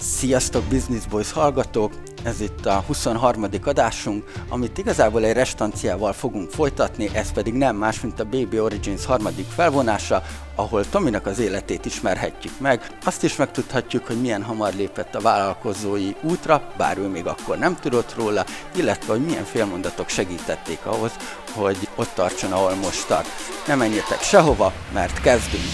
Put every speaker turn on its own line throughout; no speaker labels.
Sziasztok Business Boys hallgatók! Ez itt a 23. adásunk, amit igazából egy restanciával fogunk folytatni, ez pedig nem más, mint a Baby Origins harmadik felvonása, ahol Tominak az életét ismerhetjük meg, azt is megtudhatjuk, hogy milyen hamar lépett a vállalkozói útra, bár ő még akkor nem tudott róla, illetve hogy milyen félmondatok segítették ahhoz, hogy ott tartson, ahol most tart. Nem menjetek sehova, mert kezdünk!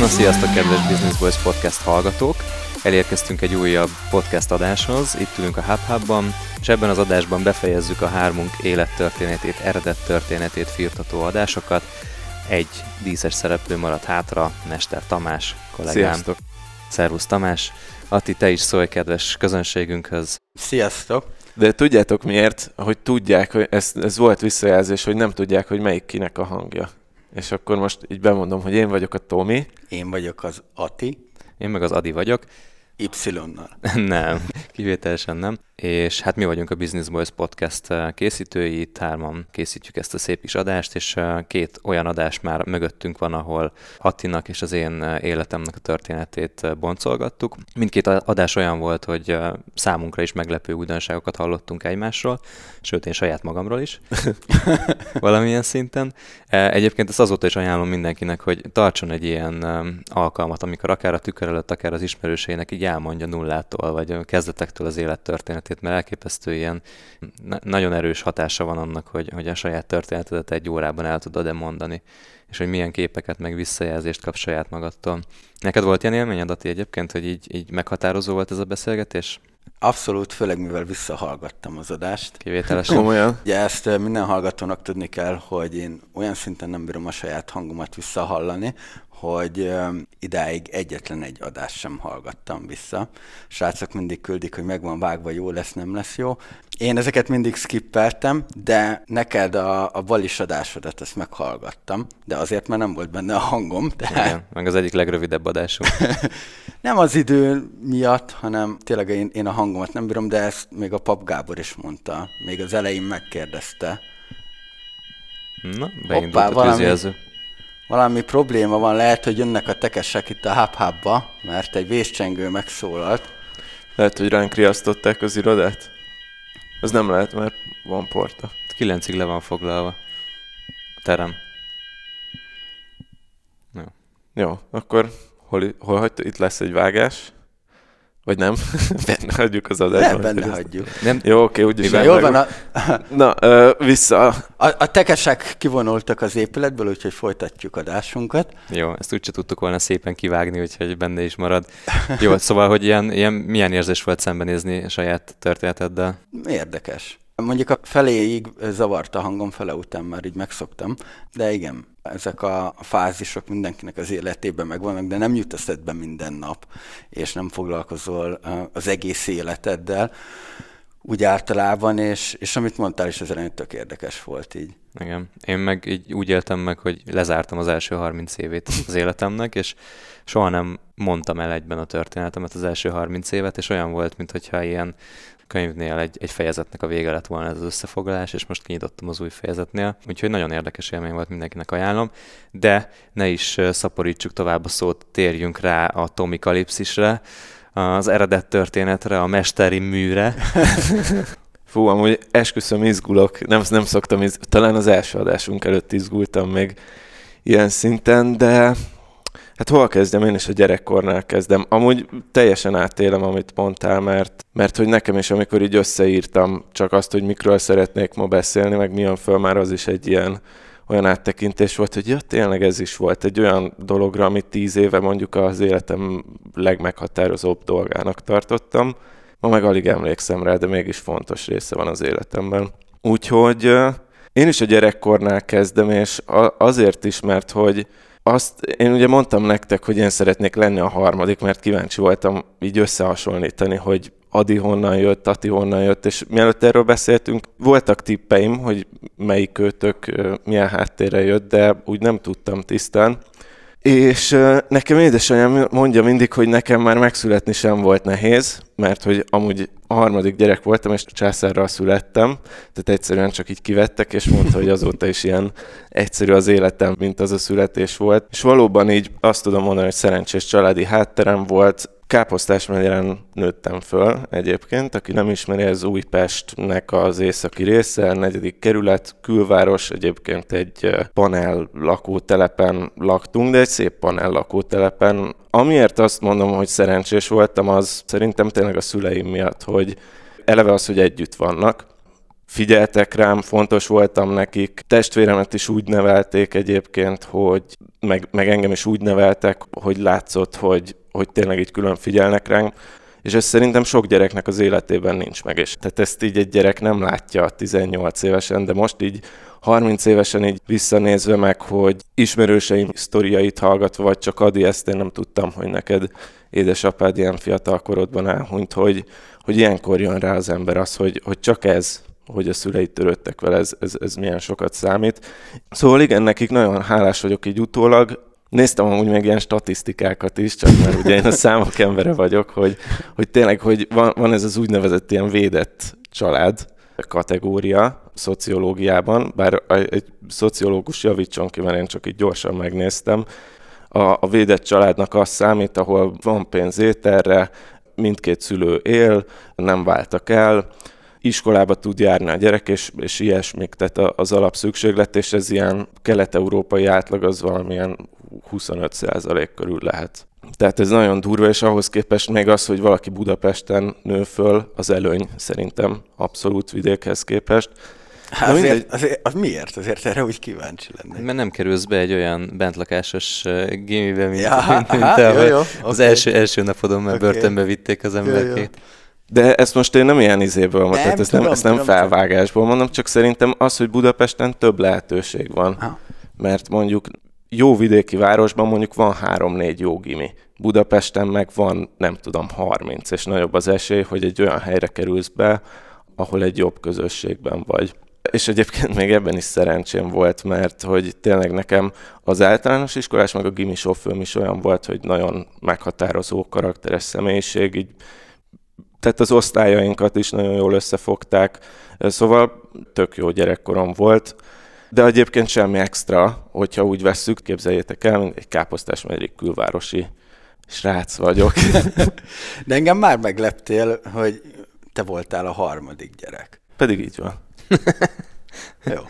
Na sziasztok, kedves Business Boys Podcast hallgatók! Elérkeztünk egy újabb podcast adáshoz, itt ülünk a HubHubban, és ebben az adásban befejezzük a hármunk élettörténetét, eredet történetét firtató adásokat. Egy díszes szereplő maradt hátra, Mester Tamás kollégám.
Sziasztok!
Szervusz Tamás! Ati, te is szólj kedves közönségünkhöz.
Sziasztok!
De tudjátok miért? Hogy tudják, hogy ez, ez volt visszajelzés, hogy nem tudják, hogy melyik kinek a hangja. És akkor most így bemondom, hogy én vagyok a Tomi.
Én vagyok az Ati,
Én meg az Adi vagyok.
Y-nal.
nem, kivételesen nem. És hát mi vagyunk a Business Boys Podcast eh, készítői, itt hárman készítjük ezt a szép kis adást, és eh, két olyan adás már mögöttünk van, ahol Hattinak és az én eh, életemnek a történetét boncolgattuk. Mindkét adás olyan volt, hogy számunkra is meglepő újdonságokat hallottunk egymásról, sőt én saját magamról is, valamilyen szinten. Egyébként ezt azóta is ajánlom mindenkinek, hogy tartson egy ilyen alkalmat, amikor akár a tükör előtt, akár az ismerőseinek így elmondja nullától, vagy kezdetektől az élet történetét, mert elképesztő ilyen na- nagyon erős hatása van annak, hogy, hogy a saját történetedet egy órában el tudod-e mondani, és hogy milyen képeket, meg visszajelzést kap saját magadtól. Neked volt ilyen élményed, Ati, egyébként, hogy így, így meghatározó volt ez a beszélgetés?
Abszolút, főleg mivel visszahallgattam az adást.
Kivételesen?
Komolyan?
Ugye ezt minden hallgatónak tudni kell, hogy én olyan szinten nem bírom a saját hangomat visszahallani, hogy idáig egyetlen egy adást sem hallgattam vissza. Srácok mindig küldik, hogy meg van vágva, jó lesz, nem lesz jó. Én ezeket mindig skippeltem, de neked a, a balis adásodat ezt meghallgattam, de azért, mert nem volt benne a hangom, tehát
Igen, meg az egyik legrövidebb adásunk.
nem az idő miatt, hanem tényleg én, én a hangomat nem bírom, de ezt még a Pap Gábor is mondta. Még az elején megkérdezte.
Na, beindult a
valami-. Valami probléma van, lehet, hogy jönnek a tekesek itt a hub mert egy vészcsengő megszólalt.
Lehet, hogy ránk riasztották az irodát? Az nem lehet, mert van porta.
Kilencig le van foglalva. A terem. Jó.
Jó, akkor hol, hol hagyta? Itt lesz egy vágás? Vagy nem? benne hagyjuk az adást.
Nem, benne hagyjuk.
Nem,
Jó, oké, úgyis
Mivel
Jól van, a,
Na, ö, vissza.
a, a tekesek kivonultak az épületből, úgyhogy folytatjuk adásunkat.
Jó, ezt úgyse tudtuk volna szépen kivágni, úgyhogy benne is marad. Jó, szóval, hogy ilyen, ilyen milyen érzés volt szembenézni saját történeteddel?
Érdekes. Mondjuk a feléig zavart a hangom, fele után már így megszoktam, de igen, ezek a fázisok mindenkinek az életében megvannak, de nem jut eszedbe minden nap, és nem foglalkozol az egész életeddel, úgy általában, és, és amit mondtál is az elején tök érdekes volt így.
Igen. Én meg így úgy éltem meg, hogy lezártam az első 30 évét az életemnek, és soha nem mondtam el egyben a történetemet az első 30 évet, és olyan volt, mintha ilyen könyvnél egy, egy fejezetnek a vége lett volna ez az összefoglalás, és most kinyitottam az új fejezetnél. Úgyhogy nagyon érdekes élmény volt, mindenkinek ajánlom. De ne is szaporítsuk tovább a szót, térjünk rá a Tomi Kalipszisre, az eredet történetre, a mesteri műre.
Fú, amúgy esküszöm, izgulok. Nem, nem szoktam, iz... talán az első adásunk előtt izgultam még ilyen szinten, de hát hol kezdem? Én is a gyerekkornál kezdem. Amúgy teljesen átélem, amit mondtál, mert, mert hogy nekem is, amikor így összeírtam csak azt, hogy mikről szeretnék ma beszélni, meg mi jön föl, már az is egy ilyen olyan áttekintés volt, hogy ja, tényleg ez is volt egy olyan dologra, amit tíz éve mondjuk az életem legmeghatározóbb dolgának tartottam. Ma meg alig emlékszem rá, de mégis fontos része van az életemben. Úgyhogy én is a gyerekkornál kezdem, és azért is, mert hogy azt, én ugye mondtam nektek, hogy én szeretnék lenni a harmadik, mert kíváncsi voltam így összehasonlítani, hogy Adi honnan jött, Tati honnan jött, és mielőtt erről beszéltünk, voltak tippeim, hogy melyik őtök milyen háttérre jött, de úgy nem tudtam tisztán. És nekem édesanyám mondja mindig, hogy nekem már megszületni sem volt nehéz, mert hogy amúgy a harmadik gyerek voltam, és császárral születtem, tehát egyszerűen csak így kivettek, és mondta, hogy azóta is ilyen egyszerű az életem, mint az a születés volt. És valóban így azt tudom mondani, hogy szerencsés családi hátterem volt, Káposztás megyeren nőttem föl egyébként, aki nem ismeri, ez Újpestnek az északi része, negyedik kerület, külváros, egyébként egy panel lakótelepen laktunk, de egy szép panel lakótelepen. Amiért azt mondom, hogy szerencsés voltam, az szerintem tényleg a szüleim miatt, hogy eleve az, hogy együtt vannak, figyeltek rám, fontos voltam nekik. Testvéremet is úgy nevelték egyébként, hogy meg, meg engem is úgy neveltek, hogy látszott, hogy, hogy tényleg így külön figyelnek ránk. És ez szerintem sok gyereknek az életében nincs meg. És tehát ezt így egy gyerek nem látja 18 évesen, de most így 30 évesen így visszanézve meg, hogy ismerőseim sztoriait hallgatva, vagy csak Adi, ezt én nem tudtam, hogy neked édesapád ilyen fiatal korodban elhunyt, hogy, hogy ilyenkor jön rá az ember az, hogy, hogy csak ez, hogy a szüleit törődtek vele, ez, ez, ez milyen sokat számít. Szóval igen, nekik nagyon hálás vagyok így utólag. Néztem amúgy még ilyen statisztikákat is, csak mert ugye én a számok embere vagyok, hogy, hogy tényleg, hogy van, van ez az úgynevezett ilyen védett család kategória szociológiában, bár egy szociológus javítson ki, mert én csak így gyorsan megnéztem, a, a védett családnak az számít, ahol van pénz ételre, mindkét szülő él, nem váltak el, iskolába tud járni a gyerek, és, és ilyesmik, tehát az alapszükséglet, és ez ilyen kelet-európai átlag az valamilyen 25% körül lehet. Tehát ez nagyon durva, és ahhoz képest még az, hogy valaki Budapesten nő föl, az előny szerintem abszolút vidékhez képest.
Hát azért, azért, az miért? Azért erre úgy kíváncsi lennék.
Mert nem kerülsz be egy olyan bentlakásos gimibe, mint, ja, mint, mint te, jó, jó, az okay. első, első napodon már okay. börtönbe vitték az emberkét.
De ezt most én nem ilyen izéből mondom, tehát ezt tudom, nem, ezt nem tudom, felvágásból mondom, csak szerintem az, hogy Budapesten több lehetőség van. Ha. Mert mondjuk jó vidéki városban mondjuk van három-négy jó gimi. Budapesten meg van, nem tudom, 30, és nagyobb az esély, hogy egy olyan helyre kerülsz be, ahol egy jobb közösségben vagy. És egyébként még ebben is szerencsém volt, mert hogy tényleg nekem az általános iskolás, meg a gimi sofőm is olyan volt, hogy nagyon meghatározó karakteres személyiség, így tehát az osztályainkat is nagyon jól összefogták, szóval tök jó gyerekkorom volt, de egyébként semmi extra, hogyha úgy vesszük, képzeljétek el, egy káposztás megyik külvárosi srác vagyok.
De engem már megleptél, hogy te voltál a harmadik gyerek.
Pedig így van. jó.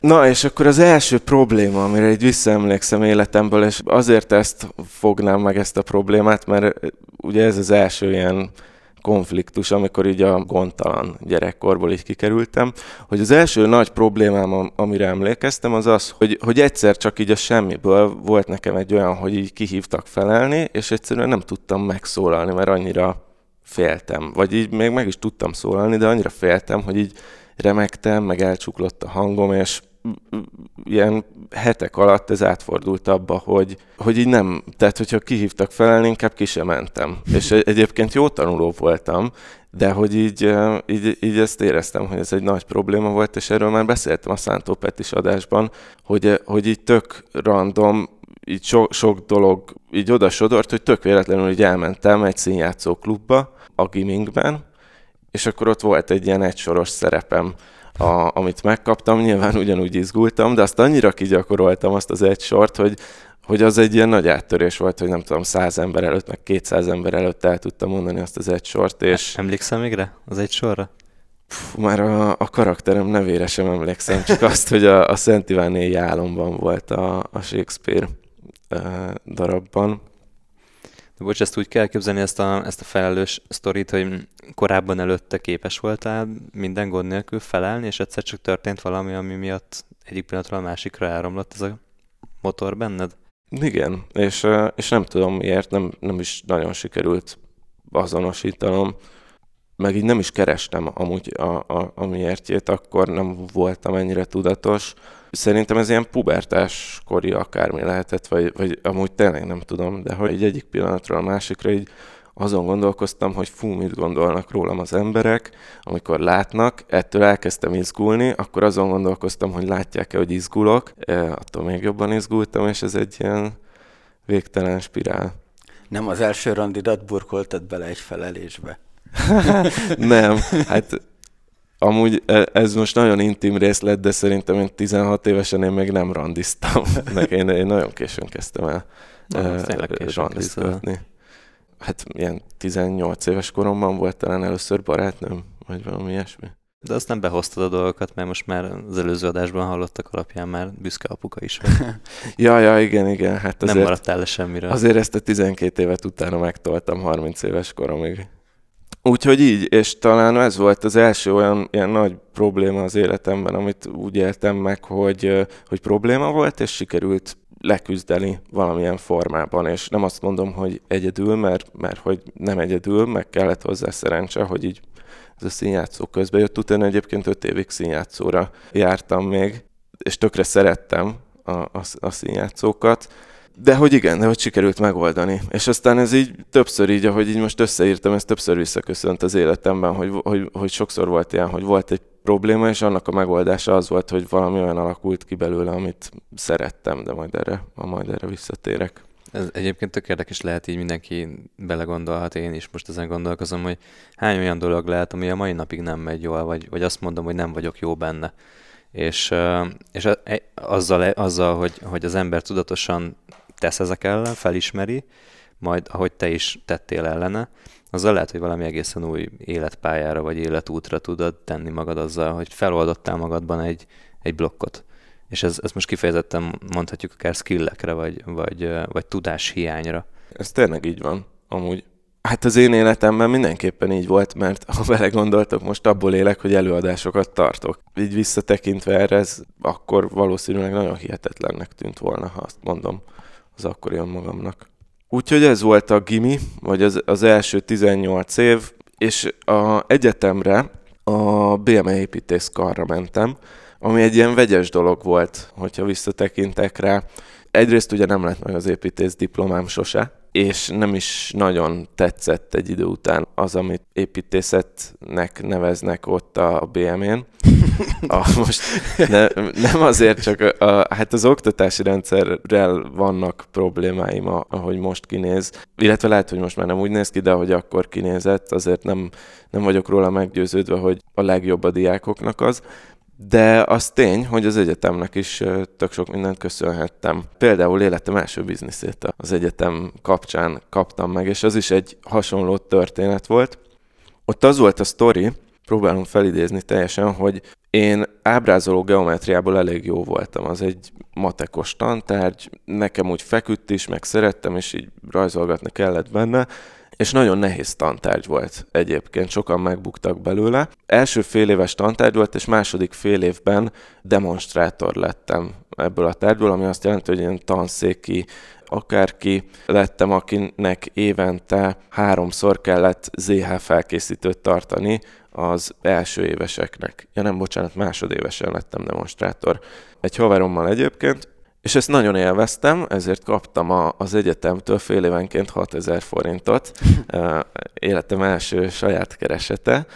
Na, és akkor az első probléma, amire egy visszaemlékszem életemből, és azért ezt fognám meg ezt a problémát, mert ugye ez az első ilyen konfliktus, amikor így a gondtalan gyerekkorból így kikerültem, hogy az első nagy problémám, amire emlékeztem, az az, hogy, hogy egyszer csak így a semmiből volt nekem egy olyan, hogy így kihívtak felelni, és egyszerűen nem tudtam megszólalni, mert annyira féltem. Vagy így még meg is tudtam szólalni, de annyira féltem, hogy így remektem, meg elcsuklott a hangom, és ilyen hetek alatt ez átfordult abba, hogy, hogy így nem, tehát hogyha kihívtak felelni, inkább ki sem mentem. És egyébként jó tanuló voltam, de hogy így, így, így ezt éreztem, hogy ez egy nagy probléma volt, és erről már beszéltem a Szántó Petis adásban, hogy, hogy így tök random, így so, sok dolog így oda sodort, hogy tök véletlenül így elmentem egy színjátszó klubba, a Gimingben, és akkor ott volt egy ilyen egysoros szerepem, a, amit megkaptam, nyilván ugyanúgy izgultam, de azt annyira kigyakoroltam azt az egy sort, hogy, hogy az egy ilyen nagy áttörés volt, hogy nem tudom, száz ember előtt, meg kétszáz ember előtt el tudtam mondani azt az egy sort, és...
Emlékszem még rá? Az egy sorra?
Pff, már a, a karakterem nevére sem emlékszem, csak azt, hogy a, a Szent Iván álomban volt a, a Shakespeare darabban.
De bocs, ezt úgy kell képzelni, ezt a, ezt a felelős sztorit, hogy korábban előtte képes voltál minden gond nélkül felelni, és egyszer csak történt valami, ami miatt egyik pillanatról a másikra elromlott ez a motor benned?
Igen, és, és nem tudom miért, nem, nem is nagyon sikerült azonosítanom, meg így nem is kerestem amúgy a, a, a miértjét, akkor nem voltam ennyire tudatos, Szerintem ez ilyen pubertás kori akármi lehetett, vagy, vagy amúgy tényleg nem tudom, de hogy egy egyik pillanatról a másikra így azon gondolkoztam, hogy fú, mit gondolnak rólam az emberek, amikor látnak, ettől elkezdtem izgulni, akkor azon gondolkoztam, hogy látják-e, hogy izgulok, e, attól még jobban izgultam, és ez egy ilyen végtelen spirál.
Nem az első randidat burkoltad bele egy felelésbe.
nem, hát amúgy e, ez most nagyon intim részlet, de szerintem én 16 évesen én még nem randiztam. Én, én nagyon későn kezdtem el
Na, randizgatni.
Hát ilyen 18 éves koromban volt talán először barátnőm, vagy valami ilyesmi.
De azt nem behoztad a dolgokat, mert most már az előző adásban hallottak alapján már büszke apuka is vagy.
ja, ja, igen, igen. Hát
azért, nem maradtál le semmiről.
Azért ezt a 12 évet utána megtoltam 30 éves koromig. Úgyhogy így, és talán ez volt az első olyan ilyen nagy probléma az életemben, amit úgy éltem meg, hogy, hogy probléma volt, és sikerült leküzdeni valamilyen formában, és nem azt mondom, hogy egyedül, mert, mert hogy nem egyedül, meg kellett hozzá szerencse, hogy így ez a színjátszó közben jött. Utána egyébként öt évig színjátszóra jártam még, és tökre szerettem a, a, a színjátszókat. De hogy igen, de hogy sikerült megoldani. És aztán ez így többször így, ahogy így most összeírtam, ez többször visszaköszönt az életemben, hogy, hogy, hogy sokszor volt ilyen, hogy volt egy probléma, és annak a megoldása az volt, hogy valami olyan alakult ki belőle, amit szerettem, de majd erre, majd erre visszatérek.
Ez egyébként tök érdekes lehet, így mindenki belegondolhat, én is most ezen gondolkozom, hogy hány olyan dolog lehet, ami a mai napig nem megy jól, vagy, vagy azt mondom, hogy nem vagyok jó benne. És, és e, azzal, azzal hogy, hogy az ember tudatosan tesz ezek ellen, felismeri, majd ahogy te is tettél ellene, azzal lehet, hogy valami egészen új életpályára vagy életútra tudod tenni magad azzal, hogy feloldottál magadban egy, egy blokkot. És ez, ez most kifejezetten mondhatjuk akár skillekre, vagy, vagy, vagy tudás hiányra.
Ez tényleg így van, amúgy. Hát az én életemben mindenképpen így volt, mert ha belegondoltok, most abból élek, hogy előadásokat tartok. Így visszatekintve erre, ez akkor valószínűleg nagyon hihetetlennek tűnt volna, ha azt mondom az akkori magamnak. Úgyhogy ez volt a gimi, vagy az, az első 18 év, és a egyetemre a BME építészkarra mentem, ami egy ilyen vegyes dolog volt, hogyha visszatekintek rá. Egyrészt ugye nem lett meg az építész diplomám sose, és nem is nagyon tetszett egy idő után az, amit építészetnek neveznek ott a BM-én. A, most ne, nem azért, csak a, a, hát az oktatási rendszerrel vannak problémáim, ahogy most kinéz, illetve lehet, hogy most már nem úgy néz ki, de ahogy akkor kinézett, azért nem, nem vagyok róla meggyőződve, hogy a legjobb a diákoknak az. De az tény, hogy az egyetemnek is tök sok mindent köszönhettem. Például életem első bizniszét az egyetem kapcsán kaptam meg, és az is egy hasonló történet volt. Ott az volt a sztori, próbálom felidézni teljesen, hogy én ábrázoló geometriából elég jó voltam. Az egy matekos tantárgy, nekem úgy feküdt is, meg szerettem, és így rajzolgatni kellett benne, és nagyon nehéz tantárgy volt egyébként, sokan megbuktak belőle. Első fél éves tantárgy volt, és második fél évben demonstrátor lettem ebből a tárgyból, ami azt jelenti, hogy ilyen tanszéki akárki lettem, akinek évente háromszor kellett ZH felkészítőt tartani az első éveseknek. Ja nem, bocsánat, másodévesen lettem demonstrátor. Egy haverommal egyébként, és ezt nagyon élveztem, ezért kaptam a, az egyetemtől fél évenként 6000 forintot, életem első saját keresete,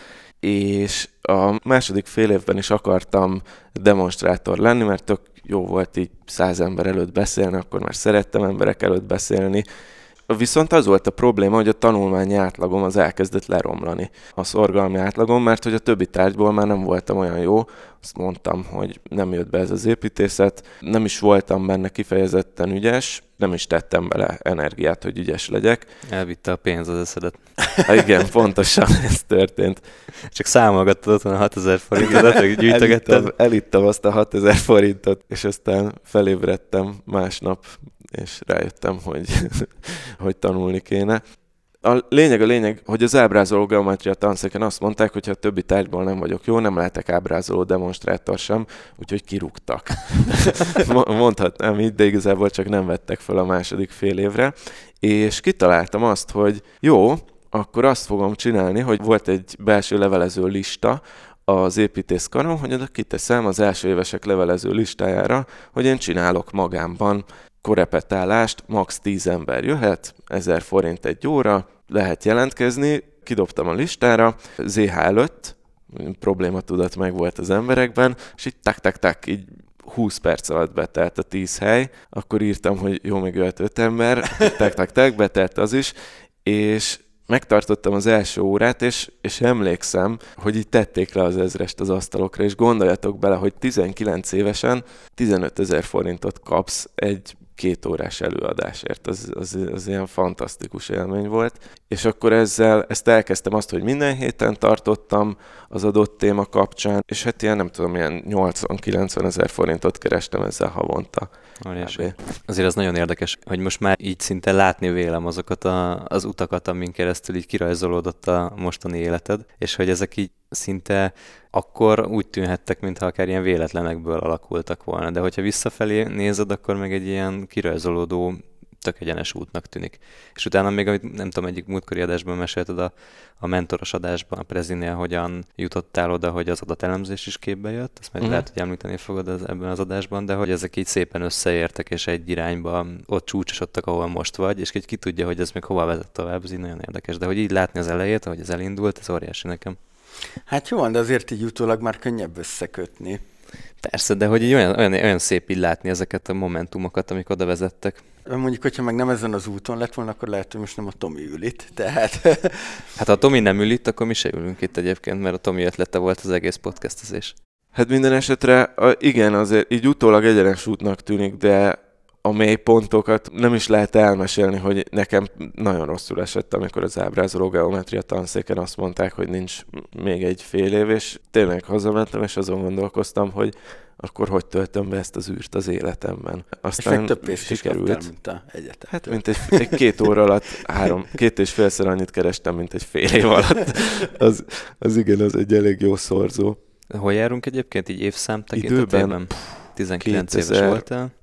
és a második fél évben is akartam demonstrátor lenni, mert tök jó volt így száz ember előtt beszélni, akkor már szerettem emberek előtt beszélni, Viszont az volt a probléma, hogy a tanulmányi átlagom az elkezdett leromlani. A szorgalmi átlagom, mert hogy a többi tárgyból már nem voltam olyan jó. Azt mondtam, hogy nem jött be ez az építészet, nem is voltam benne kifejezetten ügyes, nem is tettem bele energiát, hogy ügyes legyek.
Elvitte a pénz az eszedet.
Ha igen, pontosan ez történt.
Csak számolgattad otthon a 6000 forintot, hogy gyűjtögetted.
Elittem, elittem azt a 6000 forintot, és aztán felébredtem másnap és rájöttem, hogy, hogy tanulni kéne. A lényeg a lényeg, hogy az ábrázoló geometria tanszéken azt mondták, hogy ha a többi tárgyból nem vagyok jó, nem lehetek ábrázoló demonstrátor sem, úgyhogy kirúgtak. Mondhatnám így, de igazából csak nem vettek fel a második fél évre. És kitaláltam azt, hogy jó, akkor azt fogom csinálni, hogy volt egy belső levelező lista, az építészkaron, hogy oda kiteszem az első évesek levelező listájára, hogy én csinálok magámban korepetálást, max 10 ember jöhet, 1000 forint egy óra, lehet jelentkezni, kidobtam a listára, ZH előtt, probléma tudat meg volt az emberekben, és így tak tak tak így 20 perc alatt betelt a 10 hely, akkor írtam, hogy jó, még ölt 5 ember, tek, betelt az is, és megtartottam az első órát, és, és emlékszem, hogy így tették le az ezrest az asztalokra, és gondoljatok bele, hogy 19 évesen 15 ezer forintot kapsz egy két órás előadásért. Az, az, az ilyen fantasztikus élmény volt. És akkor ezzel, ezt elkezdtem azt, hogy minden héten tartottam az adott téma kapcsán, és hát ilyen nem tudom, ilyen 80-90 ezer forintot kerestem ezzel havonta.
Óriási. Azért az nagyon érdekes, hogy most már így szinte látni vélem azokat a, az utakat, amin keresztül így kirajzolódott a mostani életed, és hogy ezek így szinte akkor úgy tűnhettek, mintha akár ilyen véletlenekből alakultak volna. De hogyha visszafelé nézed, akkor meg egy ilyen kirajzolódó tök egyenes útnak tűnik. És utána még, amit nem tudom, egyik múltkori adásban mesélted a, a mentoros adásban, a Prezinél hogyan jutottál oda, hogy az adatelemzés is képbe jött, ezt majd uh-huh. lehet, hogy említeni fogod az, ebben az adásban, de hogy ezek így szépen összeértek, és egy irányba ott csúcsosodtak, ahol most vagy, és ki tudja, hogy ez még hova vezet tovább, ez így nagyon érdekes. De hogy így látni az elejét, ahogy ez elindult, ez óriási nekem.
Hát jó, de azért így utólag már könnyebb összekötni.
Persze, de hogy olyan, olyan, olyan szép így látni ezeket a momentumokat, amik oda vezettek.
Mondjuk, hogyha meg nem ezen az úton lett volna, akkor lehet, hogy most nem a Tomi ül itt. Tehát...
hát ha a Tomi nem ül itt, akkor mi se ülünk itt egyébként, mert a Tomi ötlete volt az egész podcastezés.
Hát minden esetre igen, azért így utólag egyenes útnak tűnik, de a mély pontokat nem is lehet elmesélni, hogy nekem nagyon rosszul esett, amikor az ábrázoló geometria tanszéken azt mondták, hogy nincs még egy fél év, és tényleg hazamentem, és azon gondolkoztam, hogy akkor hogy töltöm be ezt az űrt az életemben.
Aztán és több pénzt sikerült. Kaptál, mint a egyetem.
Hát mint egy, egy két óra alatt három, két és félszer annyit kerestem, mint egy fél év alatt. Az, az igen, az egy elég jó szorzó.
Hol járunk egyébként így évszám tekintetében? Időben? 19 2000, éves voltál?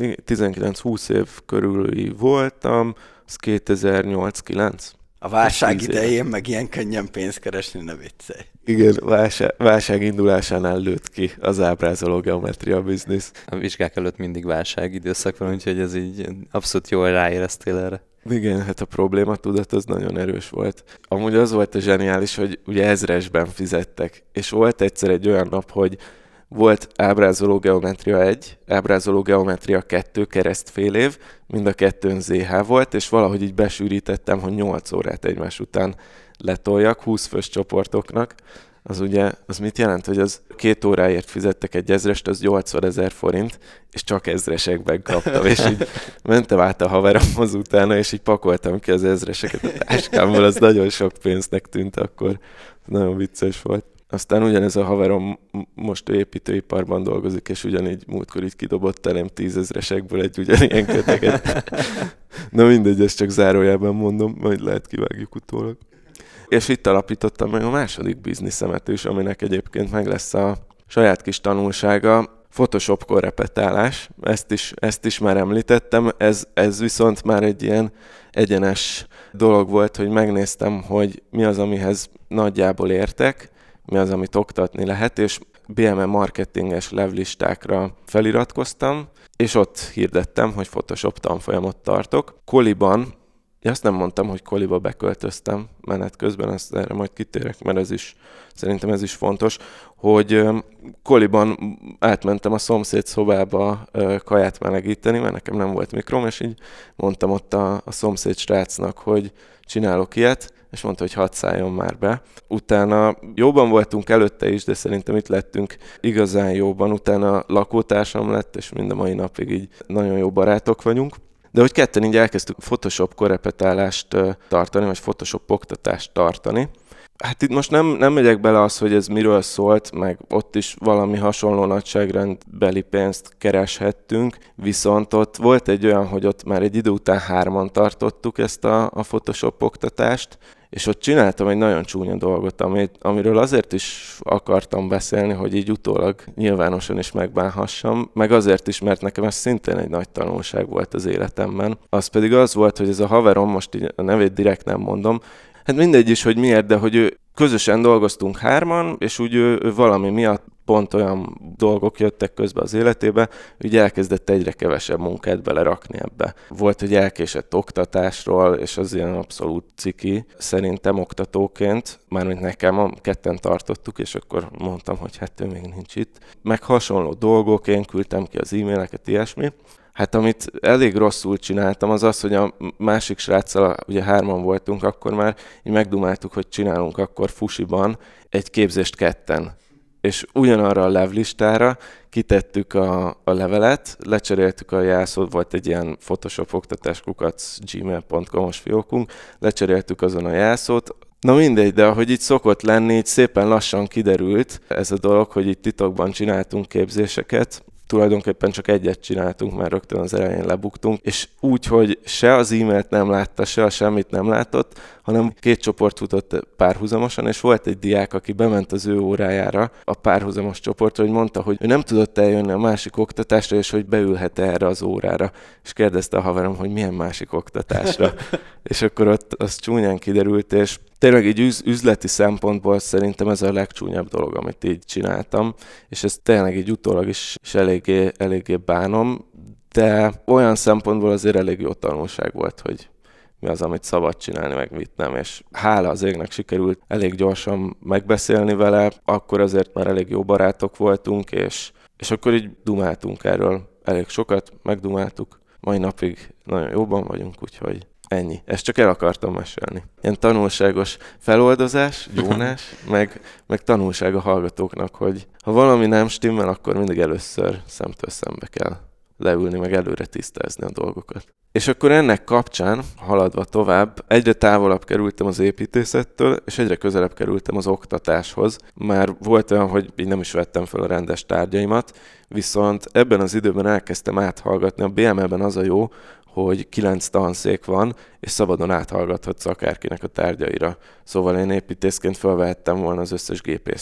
19-20 év körüli voltam, az 2008-9.
A válság idején meg ilyen könnyen pénzt keresni, ne viccelj.
Igen, válság, válság indulásánál lőtt ki az ábrázoló geometria biznisz.
A vizsgák előtt mindig válság időszak van, úgyhogy ez így abszolút jól ráéreztél erre.
Igen, hát a probléma tudat az nagyon erős volt. Amúgy az volt a zseniális, hogy ugye ezresben fizettek, és volt egyszer egy olyan nap, hogy volt ábrázoló geometria 1, ábrázoló geometria 2 kereszt fél év, mind a kettőn ZH volt, és valahogy így besűrítettem, hogy 8 órát egymás után letoljak 20 fős csoportoknak. Az ugye, az mit jelent, hogy az két óráért fizettek egy ezrest, az 80 ezer forint, és csak ezresekben kaptam, és így mentem át a haveromhoz utána, és így pakoltam ki az ezreseket a táskámból, az nagyon sok pénznek tűnt akkor. Nagyon vicces volt. Aztán ugyanez a haverom most építőiparban dolgozik, és ugyanígy múltkor így kidobott elém tízezresekből egy ugyanilyen köteget. Na mindegy, ezt csak zárójában mondom, majd lehet kivágjuk utólag. És itt alapítottam meg a második bizniszemet is, aminek egyébként meg lesz a saját kis tanulsága, Photoshop korrepetálás, ezt is, ezt is már említettem, ez, ez viszont már egy ilyen egyenes dolog volt, hogy megnéztem, hogy mi az, amihez nagyjából értek, mi az, amit oktatni lehet, és BME marketinges levlistákra feliratkoztam, és ott hirdettem, hogy Photoshop tanfolyamot tartok. Koliban, azt nem mondtam, hogy Koliba beköltöztem menet közben, ezt erre majd kitérek, mert ez is, szerintem ez is fontos, hogy Koliban átmentem a szomszéd szobába kaját melegíteni, mert nekem nem volt mikrom, és így mondtam ott a, a szomszéd srácnak, hogy csinálok ilyet, és mondta, hogy hadd szálljon már be. Utána jóban voltunk előtte is, de szerintem itt lettünk igazán jóban. Utána lakótársam lett, és mind a mai napig így nagyon jó barátok vagyunk. De hogy ketten így elkezdtük Photoshop korepetálást tartani, vagy Photoshop oktatást tartani, Hát itt most nem, nem megyek bele az, hogy ez miről szólt, meg ott is valami hasonló nagyságrendbeli pénzt kereshettünk, viszont ott volt egy olyan, hogy ott már egy idő után hárman tartottuk ezt a, a Photoshop oktatást, és ott csináltam egy nagyon csúnya dolgot, amit, amiről azért is akartam beszélni, hogy így utólag nyilvánosan is megbánhassam, meg azért is, mert nekem ez szintén egy nagy tanulság volt az életemben. Az pedig az volt, hogy ez a haverom, most így a nevét direkt nem mondom, hát mindegy is, hogy miért, de hogy ő közösen dolgoztunk hárman, és úgy ő, ő valami miatt pont olyan dolgok jöttek közbe az életébe, hogy elkezdett egyre kevesebb munkát belerakni ebbe. Volt, hogy elkésett oktatásról, és az ilyen abszolút ciki szerintem oktatóként, mármint nekem, ketten tartottuk, és akkor mondtam, hogy hát ő még nincs itt. Meg hasonló dolgok, én küldtem ki az e-maileket, ilyesmi. Hát amit elég rosszul csináltam, az az, hogy a másik sráccal, ugye hárman voltunk, akkor már így megdumáltuk, hogy csinálunk akkor fusiban egy képzést ketten. És ugyanarra a levlistára kitettük a, a levelet, lecseréltük a jelszót, volt egy ilyen Photoshop oktatás kukac gmail.com-os fiókunk, lecseréltük azon a jelszót, Na mindegy, de ahogy itt szokott lenni, így szépen lassan kiderült ez a dolog, hogy itt titokban csináltunk képzéseket, tulajdonképpen csak egyet csináltunk, már rögtön az elején lebuktunk, és úgy, hogy se az e-mailt nem látta, se a semmit nem látott, hanem két csoport futott párhuzamosan, és volt egy diák, aki bement az ő órájára a párhuzamos csoportra, hogy mondta, hogy ő nem tudott eljönni a másik oktatásra, és hogy beülhet -e erre az órára. És kérdezte a haverom, hogy milyen másik oktatásra. és akkor ott az csúnyán kiderült, és tényleg egy üz- üzleti szempontból szerintem ez a legcsúnyabb dolog, amit így csináltam, és ez tényleg egy utólag is, is eléggé, eléggé bánom, de olyan szempontból azért elég jó tanulság volt, hogy mi az, amit szabad csinálni, meg mit nem, és hála az égnek sikerült elég gyorsan megbeszélni vele, akkor azért már elég jó barátok voltunk, és, és akkor így dumáltunk erről elég sokat, megdumáltuk, mai napig nagyon jóban vagyunk, úgyhogy Ennyi. Ezt csak el akartam mesélni. Ilyen tanulságos feloldozás, gyónás, meg, meg tanulság a hallgatóknak, hogy ha valami nem stimmel, akkor mindig először szemtől szembe kell leülni, meg előre tisztázni a dolgokat. És akkor ennek kapcsán, haladva tovább, egyre távolabb kerültem az építészettől, és egyre közelebb kerültem az oktatáshoz. Már volt olyan, hogy így nem is vettem fel a rendes tárgyaimat, viszont ebben az időben elkezdtem áthallgatni. A BME-ben az a jó, hogy kilenc tanszék van, és szabadon áthallgathatsz akárkinek a tárgyaira. Szóval én építészként felvettem volna az összes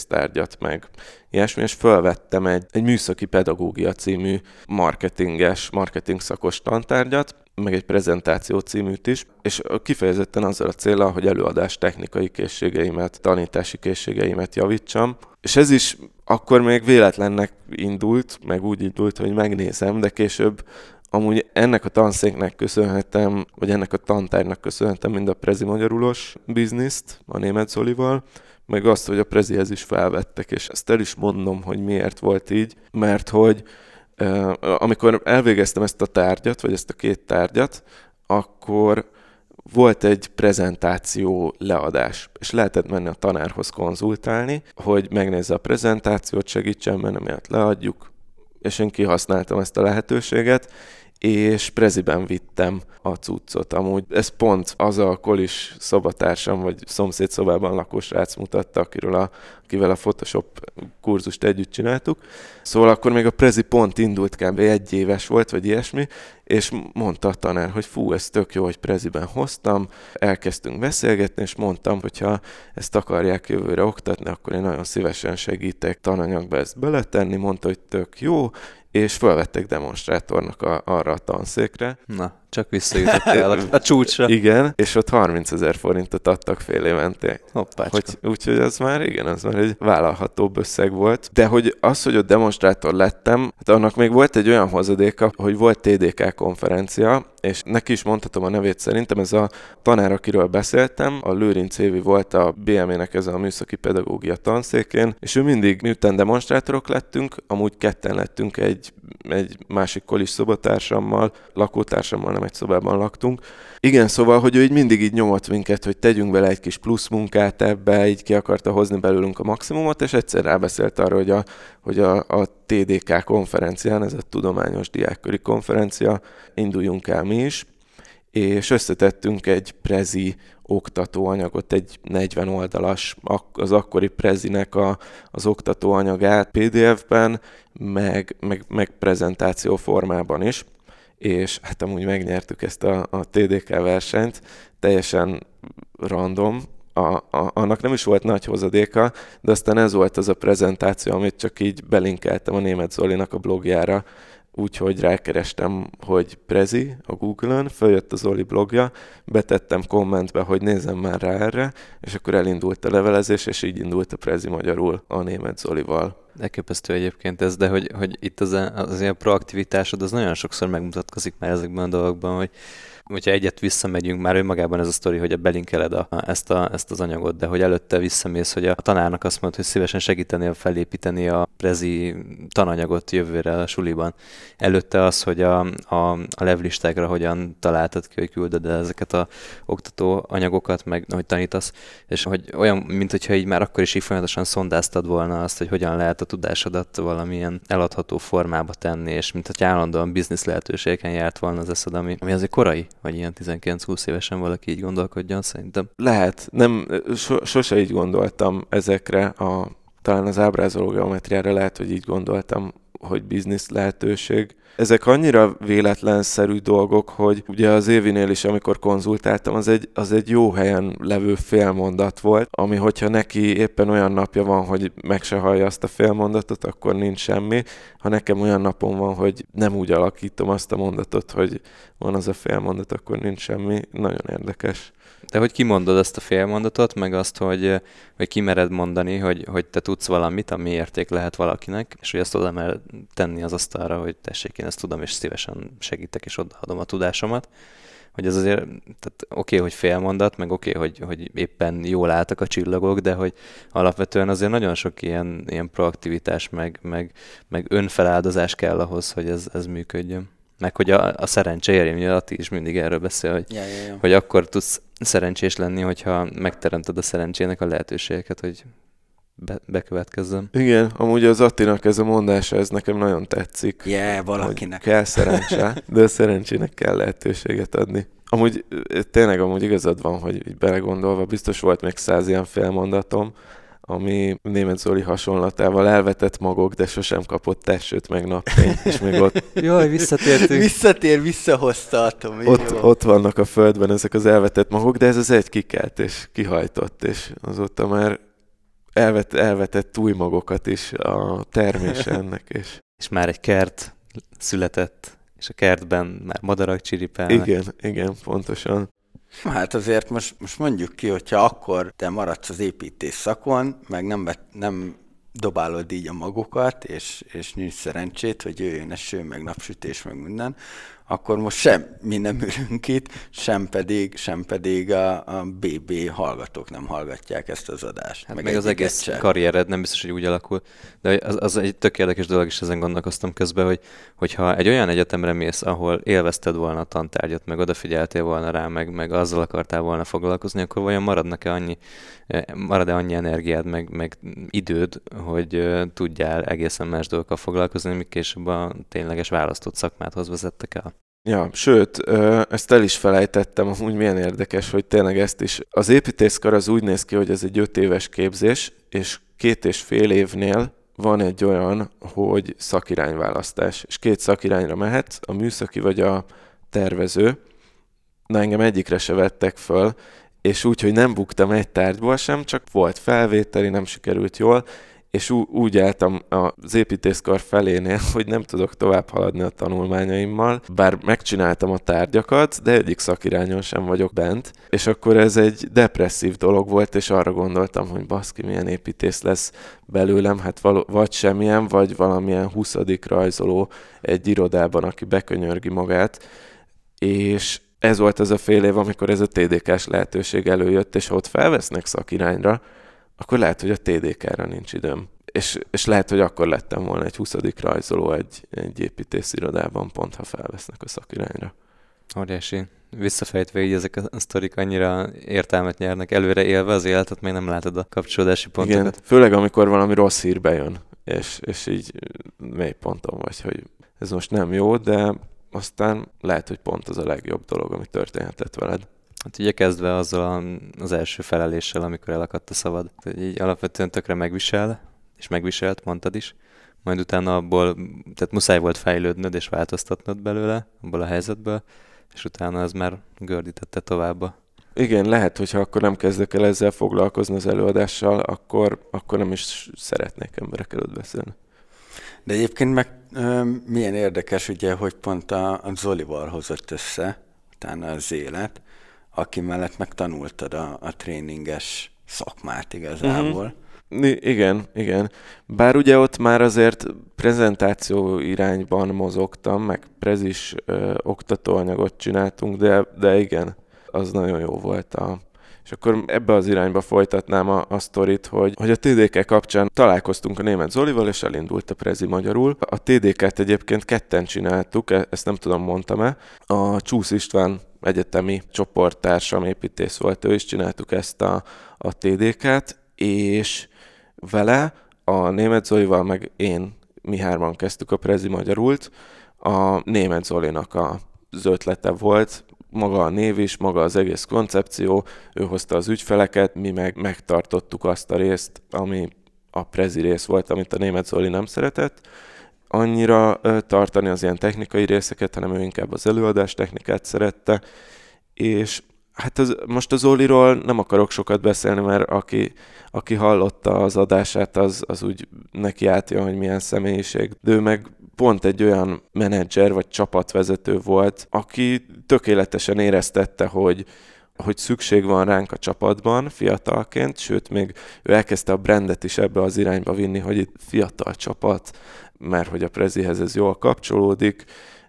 tárgyat meg ilyesmi, és felvettem egy, egy műszaki pedagógia című marketinges, marketing szakos tantárgyat, meg egy prezentáció címűt is, és kifejezetten azzal a célral, hogy előadás technikai készségeimet, tanítási készségeimet javítsam. És ez is akkor még véletlennek indult, meg úgy indult, hogy megnézem, de később Amúgy ennek a tanszéknek köszönhetem, vagy ennek a tantárnak köszönhetem mind a prezi magyarulos bizniszt a német Zolival, meg azt, hogy a prezihez is felvettek, és ezt el is mondom, hogy miért volt így, mert hogy amikor elvégeztem ezt a tárgyat, vagy ezt a két tárgyat, akkor volt egy prezentáció leadás, és lehetett menni a tanárhoz konzultálni, hogy megnézze a prezentációt, segítsen benne, miért leadjuk, és én kihasználtam ezt a lehetőséget, és preziben vittem a cuccot. Amúgy ez pont az a kolis szobatársam, vagy szomszéd szobában lakó srác mutatta, akiről a, akivel a Photoshop kurzust együtt csináltuk. Szóval akkor még a prezi pont indult kb. egy éves volt, vagy ilyesmi, és mondta a tanár, hogy fú, ez tök jó, hogy preziben hoztam, elkezdtünk beszélgetni, és mondtam, hogy ha ezt akarják jövőre oktatni, akkor én nagyon szívesen segítek tananyagba ezt beletenni, mondta, hogy tök jó, és felvettek demonstrátornak a, arra a tanszékre.
Na, csak visszajutottál a, a csúcsra.
Igen, és ott 30 ezer forintot adtak fél évente.
Hoppácska.
Hogy, úgyhogy az már igen, az már egy vállalhatóbb összeg volt. De hogy az, hogy ott demonstrátor lettem, hát annak még volt egy olyan hozadéka, hogy volt TDK konferencia, és neki is mondhatom a nevét szerintem, ez a tanár, akiről beszéltem, a Lőrinc Évi volt a BME-nek ez a műszaki pedagógia tanszékén, és ő mindig, miután demonstrátorok lettünk, amúgy ketten lettünk egy, egy másik kolis szobatársammal, lakótársammal, nem egy szobában laktunk. Igen, szóval, hogy ő így mindig így nyomott minket, hogy tegyünk bele egy kis plusz munkát ebbe, így ki akarta hozni belőlünk a maximumot, és egyszer rábeszélt arra, hogy a, hogy a, a TDK konferencián, ez a Tudományos Diákköri Konferencia, induljunk el mi is, és összetettünk egy prezi oktatóanyagot, egy 40 oldalas, az akkori prezinek a, az oktatóanyagát PDF-ben, meg, meg, meg prezentáció formában is, és hát amúgy megnyertük ezt a, a TDK versenyt, teljesen random, a, a, annak nem is volt nagy hozadéka, de aztán ez volt az a prezentáció, amit csak így belinkeltem a német Zolinak a blogjára, úgyhogy rákerestem, hogy Prezi a Google-ön, följött az Oli blogja, betettem kommentbe, hogy nézem már rá erre, és akkor elindult a levelezés, és így indult a Prezi magyarul a német Zolival.
Elképesztő egyébként ez, de hogy, hogy itt az, az ilyen proaktivitásod, az nagyon sokszor megmutatkozik már ezekben a dolgokban, hogy hogyha egyet visszamegyünk, már önmagában ez a sztori, hogy a belinkeled a, ezt, a, ezt az anyagot, de hogy előtte visszamész, hogy a tanárnak azt mondta, hogy szívesen segítenél felépíteni a prezi tananyagot jövőre a suliban. Előtte az, hogy a, a, a levlistákra hogyan találtad ki, hogy küldöd el ezeket a oktató anyagokat, meg hogy tanítasz, és hogy olyan, mint hogyha így már akkor is így folyamatosan szondáztad volna azt, hogy hogyan lehet a tudásodat valamilyen eladható formába tenni, és mint hogy állandóan biznisz lehetőségeken járt volna az eszed, ami, ami azért korai, vagy ilyen 19-20 évesen valaki így gondolkodjon, szerintem.
Lehet, nem, so, sose így gondoltam ezekre a, talán az ábrázoló geometriára lehet, hogy így gondoltam, hogy biznisz lehetőség. Ezek annyira véletlenszerű dolgok, hogy ugye az Évinél is, amikor konzultáltam, az egy, az egy jó helyen levő félmondat volt, ami hogyha neki éppen olyan napja van, hogy meg se hallja azt a félmondatot, akkor nincs semmi. Ha nekem olyan napom van, hogy nem úgy alakítom azt a mondatot, hogy van az a félmondat, akkor nincs semmi. Nagyon érdekes.
De hogy kimondod ezt a félmondatot, meg azt, hogy, hogy kimered mondani, hogy, hogy te tudsz valamit, ami érték lehet valakinek, és hogy ezt oda mer tenni az asztalra, hogy tessék, én ezt tudom, és szívesen segítek, és odaadom a tudásomat. Hogy ez azért, tehát oké, okay, hogy félmondat, meg oké, okay, hogy, hogy éppen jól álltak a csillagok, de hogy alapvetően azért nagyon sok ilyen, ilyen proaktivitás, meg, meg, meg önfeláldozás kell ahhoz, hogy ez, ez működjön. Meg hogy a, a szerencse ugye Ati is mindig erről beszél, hogy,
ja, ja, ja.
hogy akkor tudsz szerencsés lenni, hogyha megteremted a szerencsének a lehetőségeket, hogy be, bekövetkezzem.
Igen, amúgy az Attinak ez a mondása, ez nekem nagyon tetszik.
Yeah, valakinek.
Kell szerencse, de a szerencsének kell lehetőséget adni. Amúgy tényleg amúgy igazad van, hogy így belegondolva biztos volt még száz ilyen félmondatom, ami német Zoli hasonlatával elvetett magok, de sosem kapott tessőt meg napfényt, és még ott...
Jaj, visszatértünk.
Visszatér, visszahozta atom.
Ott, ott vannak a földben ezek az elvetett magok, de ez az egy kikelt és kihajtott, és azóta már elvet, elvetett új magokat is a termés ennek. És...
és már egy kert született, és a kertben már madarak csiripelnek.
Igen, igen, pontosan.
Hát azért most, most mondjuk ki, hogyha akkor te maradsz az építés szakon, meg nem, bet, nem dobálod így a magokat, és, és nincs szerencsét, hogy jöjjön eső, meg napsütés, meg minden, akkor most sem mi nem ülünk itt, sem pedig, sem pedig a, a BB hallgatók nem hallgatják ezt az adást.
Hát meg, meg az egész sem. karriered nem biztos, hogy úgy alakul. De az, az egy tök érdekes dolog, és ezen gondolkoztam közben, hogy hogyha egy olyan egyetemre mész, ahol élvezted volna a tantárgyat, meg odafigyeltél volna rá, meg, meg azzal akartál volna foglalkozni, akkor vajon maradnak-e annyi, eh, marad-e annyi energiád, meg, meg időd, hogy tudjál egészen más dolgokkal foglalkozni, míg később a tényleges választott szakmáthoz vezettek el?
Ja, sőt, ezt el is felejtettem, amúgy milyen érdekes, hogy tényleg ezt is. Az építészkar az úgy néz ki, hogy ez egy öt éves képzés, és két és fél évnél van egy olyan, hogy szakirányválasztás, és két szakirányra mehetsz, a műszaki vagy a tervező. Na engem egyikre se vettek föl, és úgy, hogy nem buktam egy tárgyból sem, csak volt felvételi, nem sikerült jól, és úgy álltam az építészkar felénél, hogy nem tudok tovább haladni a tanulmányaimmal, bár megcsináltam a tárgyakat, de egyik szakirányon sem vagyok bent, és akkor ez egy depresszív dolog volt, és arra gondoltam, hogy baszki, milyen építész lesz belőlem, hát val- vagy semmilyen, vagy valamilyen huszadik rajzoló egy irodában, aki bekönyörgi magát, és ez volt az a fél év, amikor ez a TDK-s lehetőség előjött, és ott felvesznek szakirányra, akkor lehet, hogy a TDK-ra nincs időm. És, és lehet, hogy akkor lettem volna egy 20. rajzoló egy, egy építészirodában, pont ha felvesznek a szakirányra.
Óriási. Visszafejtve így ezek a sztorik annyira értelmet nyernek, előre élve az életet, még nem látod a kapcsolódási pontokat. Igen,
főleg amikor valami rossz hír bejön, és, és így mély ponton vagy, hogy ez most nem jó, de aztán lehet, hogy pont az a legjobb dolog, ami történhetett veled.
Hát ugye kezdve azzal az első feleléssel, amikor elakadt a szavad, hogy így alapvetően tökre megvisel, és megviselt, mondtad is, majd utána abból, tehát muszáj volt fejlődnöd és változtatnod belőle, abból a helyzetből, és utána ez már gördítette tovább.
Igen, lehet, hogyha akkor nem kezdek el ezzel foglalkozni az előadással, akkor, akkor nem is szeretnék emberek előtt beszélni.
De egyébként meg ö, milyen érdekes, ugye, hogy pont a, a Zolival hozott össze utána az élet, aki mellett megtanultad a, a tréninges szakmát igazából.
I- igen, igen. Bár ugye ott már azért prezentáció irányban mozogtam, meg prezis ö, oktatóanyagot csináltunk, de, de igen, az nagyon jó volt a, és akkor ebbe az irányba folytatnám a, a sztorit, hogy, hogy a TDK kapcsán találkoztunk a német Zolival, és elindult a Prezi magyarul. A TDK-t egyébként ketten csináltuk, e, ezt nem tudom, mondtam-e. A Csúsz István egyetemi csoporttársam építész volt, ő is csináltuk ezt a, a TDK-t, és vele, a német Zolival, meg én, mi hárman kezdtük a Prezi magyarult. A német Zolinak a az ötlete volt, maga a név is, maga az egész koncepció, ő hozta az ügyfeleket, mi meg megtartottuk azt a részt, ami a prezi rész volt, amit a német Zoli nem szeretett annyira tartani az ilyen technikai részeket, hanem ő inkább az előadás technikát szerette, és hát az, most az Zoliról nem akarok sokat beszélni, mert aki, aki hallotta az adását, az, az úgy neki átjön, hogy milyen személyiség. De ő meg pont egy olyan menedzser vagy csapatvezető volt, aki tökéletesen éreztette, hogy, hogy szükség van ránk a csapatban fiatalként, sőt, még ő elkezdte a brandet is ebbe az irányba vinni, hogy itt fiatal csapat, mert hogy a Prezihez ez jól kapcsolódik,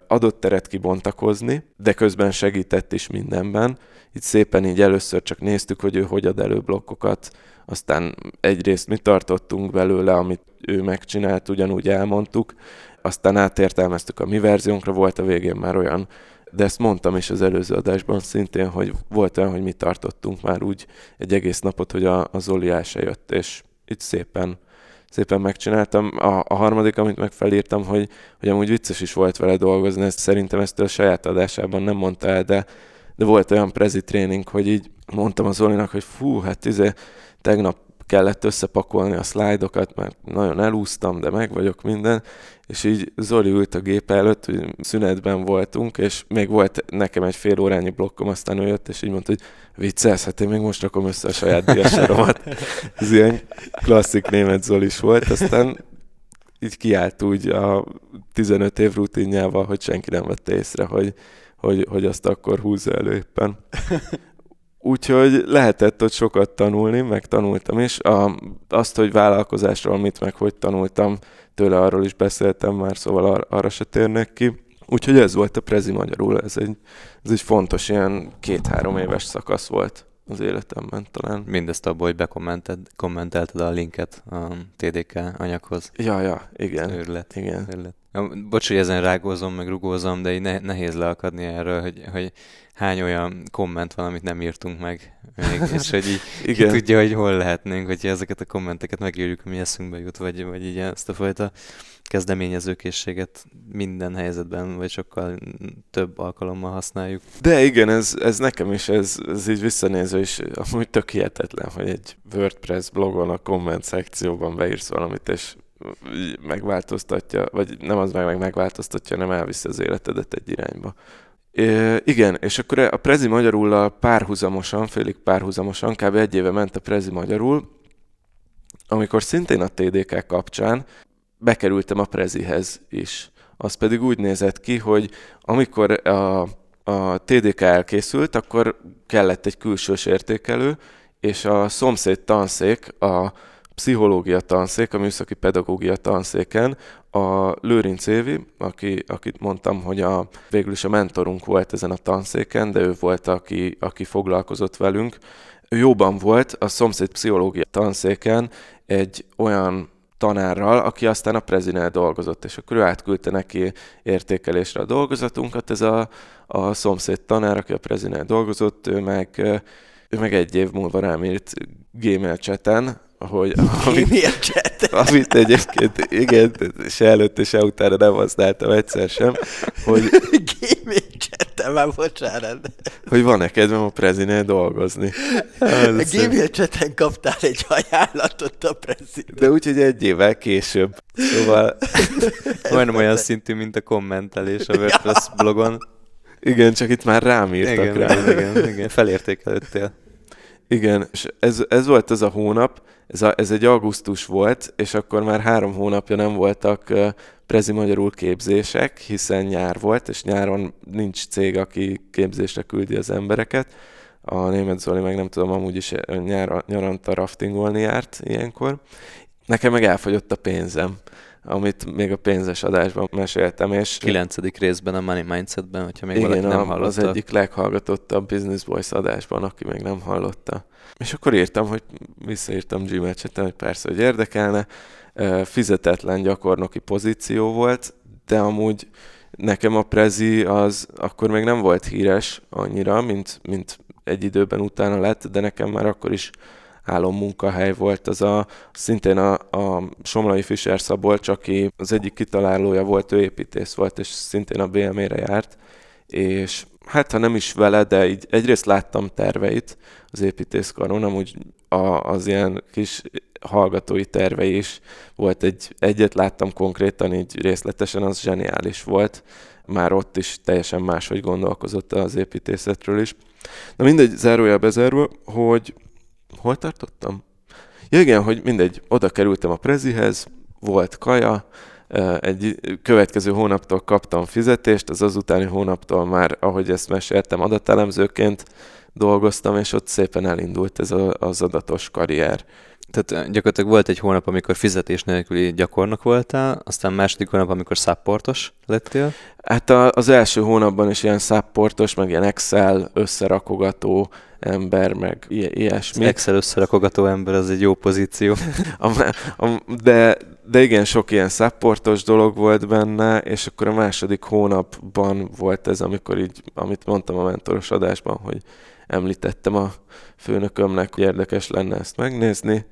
adott teret kibontakozni, de közben segített is mindenben. Itt szépen így először csak néztük, hogy ő hogy ad elő blokkokat, aztán egyrészt mi tartottunk belőle, amit ő megcsinált, ugyanúgy elmondtuk, aztán átértelmeztük a mi verziónkra, volt a végén már olyan, de ezt mondtam is az előző adásban szintén, hogy volt olyan, hogy mi tartottunk már úgy egy egész napot, hogy a, a Zoli el se jött, és itt szépen szépen megcsináltam. A, a harmadik, amit meg felírtam, hogy, hogy amúgy vicces is volt vele dolgozni, ezt szerintem ezt a saját adásában nem mondta el, de, de volt olyan prezi tréning, hogy így mondtam az Zolinak, hogy fú, hát izé, tegnap kellett összepakolni a szlájdokat, mert nagyon elúsztam, de meg vagyok minden, és így Zoli ült a gép előtt, hogy szünetben voltunk, és még volt nekem egy fél órányi blokkom, aztán ő jött, és így mondta, hogy viccelsz, hát én még most rakom össze a saját diasoromat. Ez ilyen klasszik német Zoli is volt, aztán így kiállt úgy a 15 év rutinjával, hogy senki nem vette észre, hogy, hogy, hogy azt akkor húzza elő éppen. Úgyhogy lehetett ott sokat tanulni, meg tanultam is. A, azt, hogy vállalkozásról mit meg hogy tanultam, tőle arról is beszéltem már, szóval ar- arra se térnek ki. Úgyhogy ez volt a Prezi magyarul, ez egy, ez egy fontos ilyen két-három éves szakasz volt az életemben talán.
Mindezt abból, hogy bekommentelted a linket a TDK anyaghoz.
Ja, ja, igen.
Őrület.
Igen.
Őrület. Bocs, hogy ezen rágózom, meg rugózom, de így ne, nehéz leakadni erről, hogy, hogy hány olyan komment van, amit nem írtunk meg még, és hogy így Igen. ki tudja, hogy hol lehetnénk, hogyha ezeket a kommenteket megírjuk, ami eszünkbe jut, vagy, vagy így ezt a fajta kezdeményezőkészséget minden helyzetben, vagy sokkal több alkalommal használjuk.
De igen, ez, ez nekem is, ez, ez így visszanéző is amúgy tök hihetetlen, hogy egy WordPress blogon a komment szekcióban beírsz valamit, és megváltoztatja, vagy nem az meg, meg megváltoztatja, nem elviszi az életedet egy irányba. É, igen, és akkor a Prezi Magyarullal párhuzamosan, félig párhuzamosan, kb. egy éve ment a Prezi Magyarul, amikor szintén a TDK kapcsán bekerültem a Prezihez is. Az pedig úgy nézett ki, hogy amikor a, a TDK elkészült, akkor kellett egy külsős értékelő, és a szomszéd tanszék, a pszichológia tanszék, a műszaki pedagógia tanszéken a Lőrinc Évi, aki, akit mondtam, hogy a, végül is a mentorunk volt ezen a tanszéken, de ő volt, aki, aki foglalkozott velünk. Ő jóban volt a szomszéd pszichológia tanszéken egy olyan tanárral, aki aztán a prezinél dolgozott, és akkor ő átküldte neki értékelésre a dolgozatunkat, ez a, a szomszéd tanár, aki a prezinél dolgozott, ő meg, ő meg egy év múlva rám írt Gmail cseten, hogy
amit,
amit egyébként igen, se előtte, se utána nem használtam egyszer sem, hogy
Gmail chatten már bocsánat.
Hogy van-e kedvem a prezinél dolgozni.
A Gmail chatten kaptál egy ajánlatot a prezinél.
De úgyhogy egy évvel később. Szóval...
Majdnem olyan szintű, mint a kommentelés a WordPress blogon.
Igen, csak itt már rám írtak
igen,
rá.
Igen, igen, igen, felértékelődtél.
Igen, és ez, ez volt az a hónap, ez, a, ez egy augusztus volt, és akkor már három hónapja nem voltak uh, prezi magyarul képzések, hiszen nyár volt, és nyáron nincs cég, aki képzésre küldi az embereket. A német Zoli meg nem tudom, amúgy is nyár, nyaranta raftingolni járt ilyenkor. Nekem meg elfogyott a pénzem amit még a pénzes adásban meséltem. És
Kilencedik részben a Money Mindsetben, hogyha még
igen,
valaki nem
hallotta. az egyik leghallgatottabb Business Boys adásban, aki még nem hallotta. És akkor írtam, hogy visszaírtam Gmail chaten, hogy persze, hogy érdekelne. Fizetetlen gyakornoki pozíció volt, de amúgy nekem a Prezi az akkor még nem volt híres annyira, mint, mint egy időben utána lett, de nekem már akkor is álom munkahely volt, az a, szintén a, a Somlai Fischer Szabolcs, aki az egyik kitalálója volt, ő építész volt, és szintén a BME-re járt, és hát ha nem is vele, de így egyrészt láttam terveit az építészkaron, amúgy a, az ilyen kis hallgatói tervei is volt egy, egyet láttam konkrétan, így részletesen, az zseniális volt. Már ott is teljesen máshogy gondolkozott az építészetről is. Na mindegy, zárójel bezárva, hogy hol tartottam? Ja igen, hogy mindegy, oda kerültem a prezihez, volt kaja, egy következő hónaptól kaptam fizetést, az azutáni hónaptól már, ahogy ezt meséltem, adatelemzőként dolgoztam, és ott szépen elindult ez az adatos karrier.
Tehát gyakorlatilag volt egy hónap, amikor fizetés nélküli gyakornok voltál, aztán második hónap, amikor szapportos lettél?
Hát a, az első hónapban is ilyen szapportos, meg ilyen Excel összerakogató ember, meg ilyesmi.
Az Excel összerakogató ember, az egy jó pozíció.
a, a, de, de igen, sok ilyen szapportos dolog volt benne, és akkor a második hónapban volt ez, amikor így, amit mondtam a mentoros adásban, hogy említettem a főnökömnek, érdekes lenne ezt megnézni,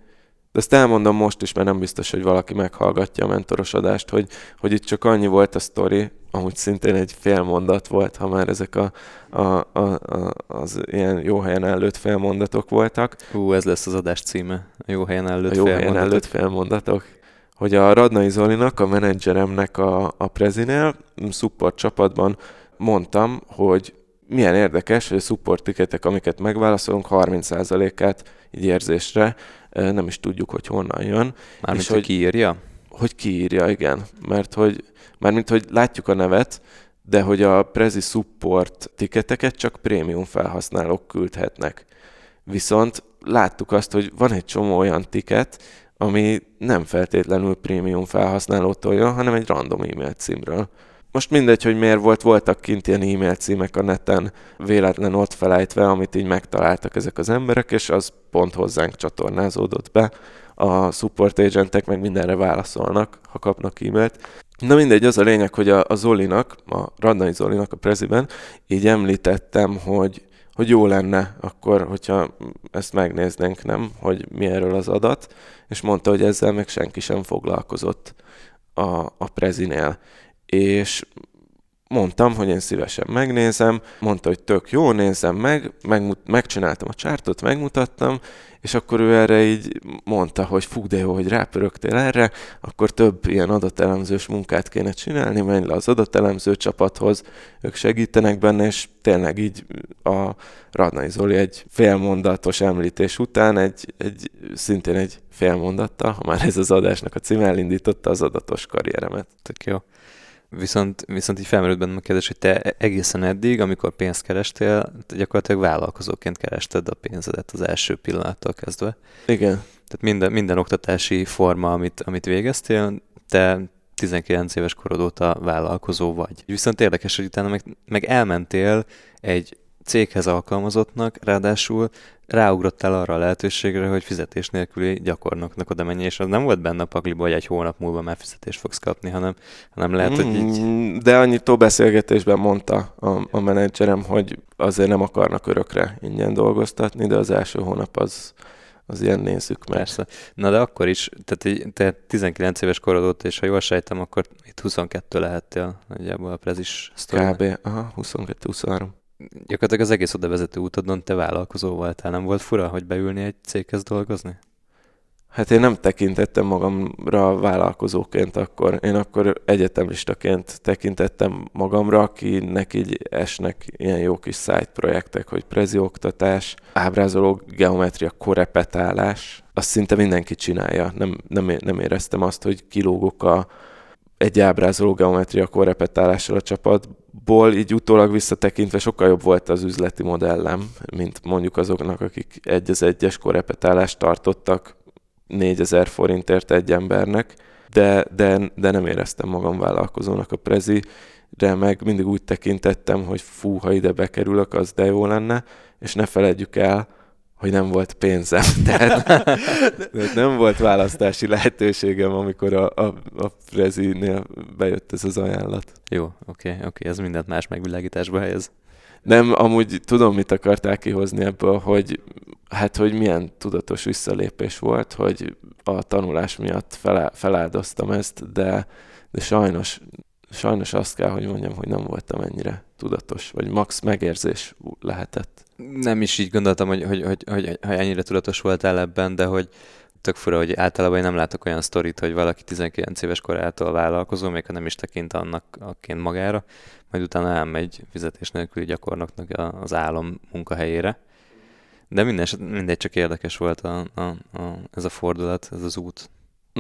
de ezt elmondom most is, mert nem biztos, hogy valaki meghallgatja a mentorosodást, hogy, hogy itt csak annyi volt a sztori, amúgy szintén egy fél mondat volt, ha már ezek a, a, a, a, az ilyen jó helyen előtt félmondatok voltak.
Hú, ez lesz az adás címe. A jó helyen előtt
A jó helyen előtt félmondatok. Hogy a Radnai Zolinak, a menedzseremnek a, a prezinél, support csapatban mondtam, hogy milyen érdekes, hogy a support tiketek, amiket megválaszolunk, 30%-át így érzésre nem is tudjuk, hogy honnan jön.
Mármint, hogy kiírja?
Hogy kiírja, igen. Mert hogy, mármint, hogy látjuk a nevet, de hogy a Prezi Support tiketeket csak prémium felhasználók küldhetnek. Viszont láttuk azt, hogy van egy csomó olyan tiket, ami nem feltétlenül prémium felhasználótól jön, hanem egy random e-mail címről. Most mindegy, hogy miért volt, voltak kint ilyen e-mail címek a neten véletlen ott felejtve, amit így megtaláltak ezek az emberek, és az pont hozzánk csatornázódott be. A support agentek meg mindenre válaszolnak, ha kapnak e-mailt. Na mindegy, az a lényeg, hogy a, a Zolinak, a Radnai Zolinak a preziben így említettem, hogy, hogy jó lenne akkor, hogyha ezt megnéznénk, nem, hogy mi erről az adat, és mondta, hogy ezzel meg senki sem foglalkozott a, a prezinél és mondtam, hogy én szívesen megnézem, mondta, hogy tök jó, nézem meg, megmut- megcsináltam a csártot, megmutattam, és akkor ő erre így mondta, hogy fú, de jó, hogy rápörögtél erre, akkor több ilyen adatelemzős munkát kéne csinálni, menj le az adatelemző csapathoz, ők segítenek benne, és tényleg így a Radnai Zoli egy félmondatos említés után, egy, egy, szintén egy félmondattal, ha már ez az adásnak a cím elindította az adatos karrieremet.
Tök jó. Viszont, viszont így felmerült bennem a kérdés, hogy te egészen eddig, amikor pénzt kerestél, gyakorlatilag vállalkozóként kerested a pénzedet az első pillanattól kezdve.
Igen.
Tehát minden, minden oktatási forma, amit, amit végeztél, te 19 éves korod óta vállalkozó vagy. Viszont érdekes, hogy utána meg, meg elmentél egy céghez alkalmazottnak, ráadásul ráugrottál arra a lehetőségre, hogy fizetés nélküli gyakornoknak oda menj, és az nem volt benne a pakliba, hogy egy hónap múlva már fizetést fogsz kapni, hanem, hanem lehet, hogy így...
Mm, de annyitó beszélgetésben mondta a, a menedzserem, hogy azért nem akarnak örökre ingyen dolgoztatni, de az első hónap az, az ilyen nézzük meg.
Persze. Na de akkor is, tehát te 19 éves korod óta, és ha jól sejtem, akkor itt 22 lehettél nagyjából a prezis
sztorinak. Kb. Aha, 22-23
gyakorlatilag az egész oda vezető útodon te vállalkozó voltál. Nem volt fura, hogy beülni egy céghez dolgozni?
Hát én nem tekintettem magamra vállalkozóként akkor. Én akkor egyetemistaként tekintettem magamra, akinek így esnek ilyen jó kis side projektek, hogy prezi oktatás, ábrázoló geometria, korepetálás. Azt szinte mindenki csinálja. Nem, nem, nem éreztem azt, hogy kilógok a, egy ábrázoló geometria korrepetálással a csapatból, így utólag visszatekintve sokkal jobb volt az üzleti modellem, mint mondjuk azoknak, akik egy az egyes korrepetálást tartottak 4000 forintért egy embernek, de, de, de nem éreztem magam vállalkozónak a prezi, de meg mindig úgy tekintettem, hogy fú, ha ide bekerülök, az de jó lenne, és ne feledjük el, hogy nem volt pénzem. Tehát, nem volt választási lehetőségem, amikor a, a, a Prezinél bejött ez az ajánlat.
Jó, oké, okay, oké, okay, ez mindent más megvilágításba helyez.
Nem, amúgy tudom, mit akarták kihozni ebből, hogy hát, hogy milyen tudatos visszalépés volt, hogy a tanulás miatt felá, feláldoztam ezt, de, de sajnos, sajnos azt kell, hogy mondjam, hogy nem voltam ennyire tudatos, vagy max megérzés lehetett.
Nem is így gondoltam, hogy, hogy, hogy, hogy, hogy ennyire tudatos voltál ebben, de hogy tök fura, hogy általában én nem látok olyan sztorit, hogy valaki 19 éves korától vállalkozó, még ha nem is tekint annak aként magára, majd utána elmegy fizetés nélküli gyakornoknak az álom munkahelyére. De minden, mindegy, csak érdekes volt a, a, a, ez a fordulat, ez az út.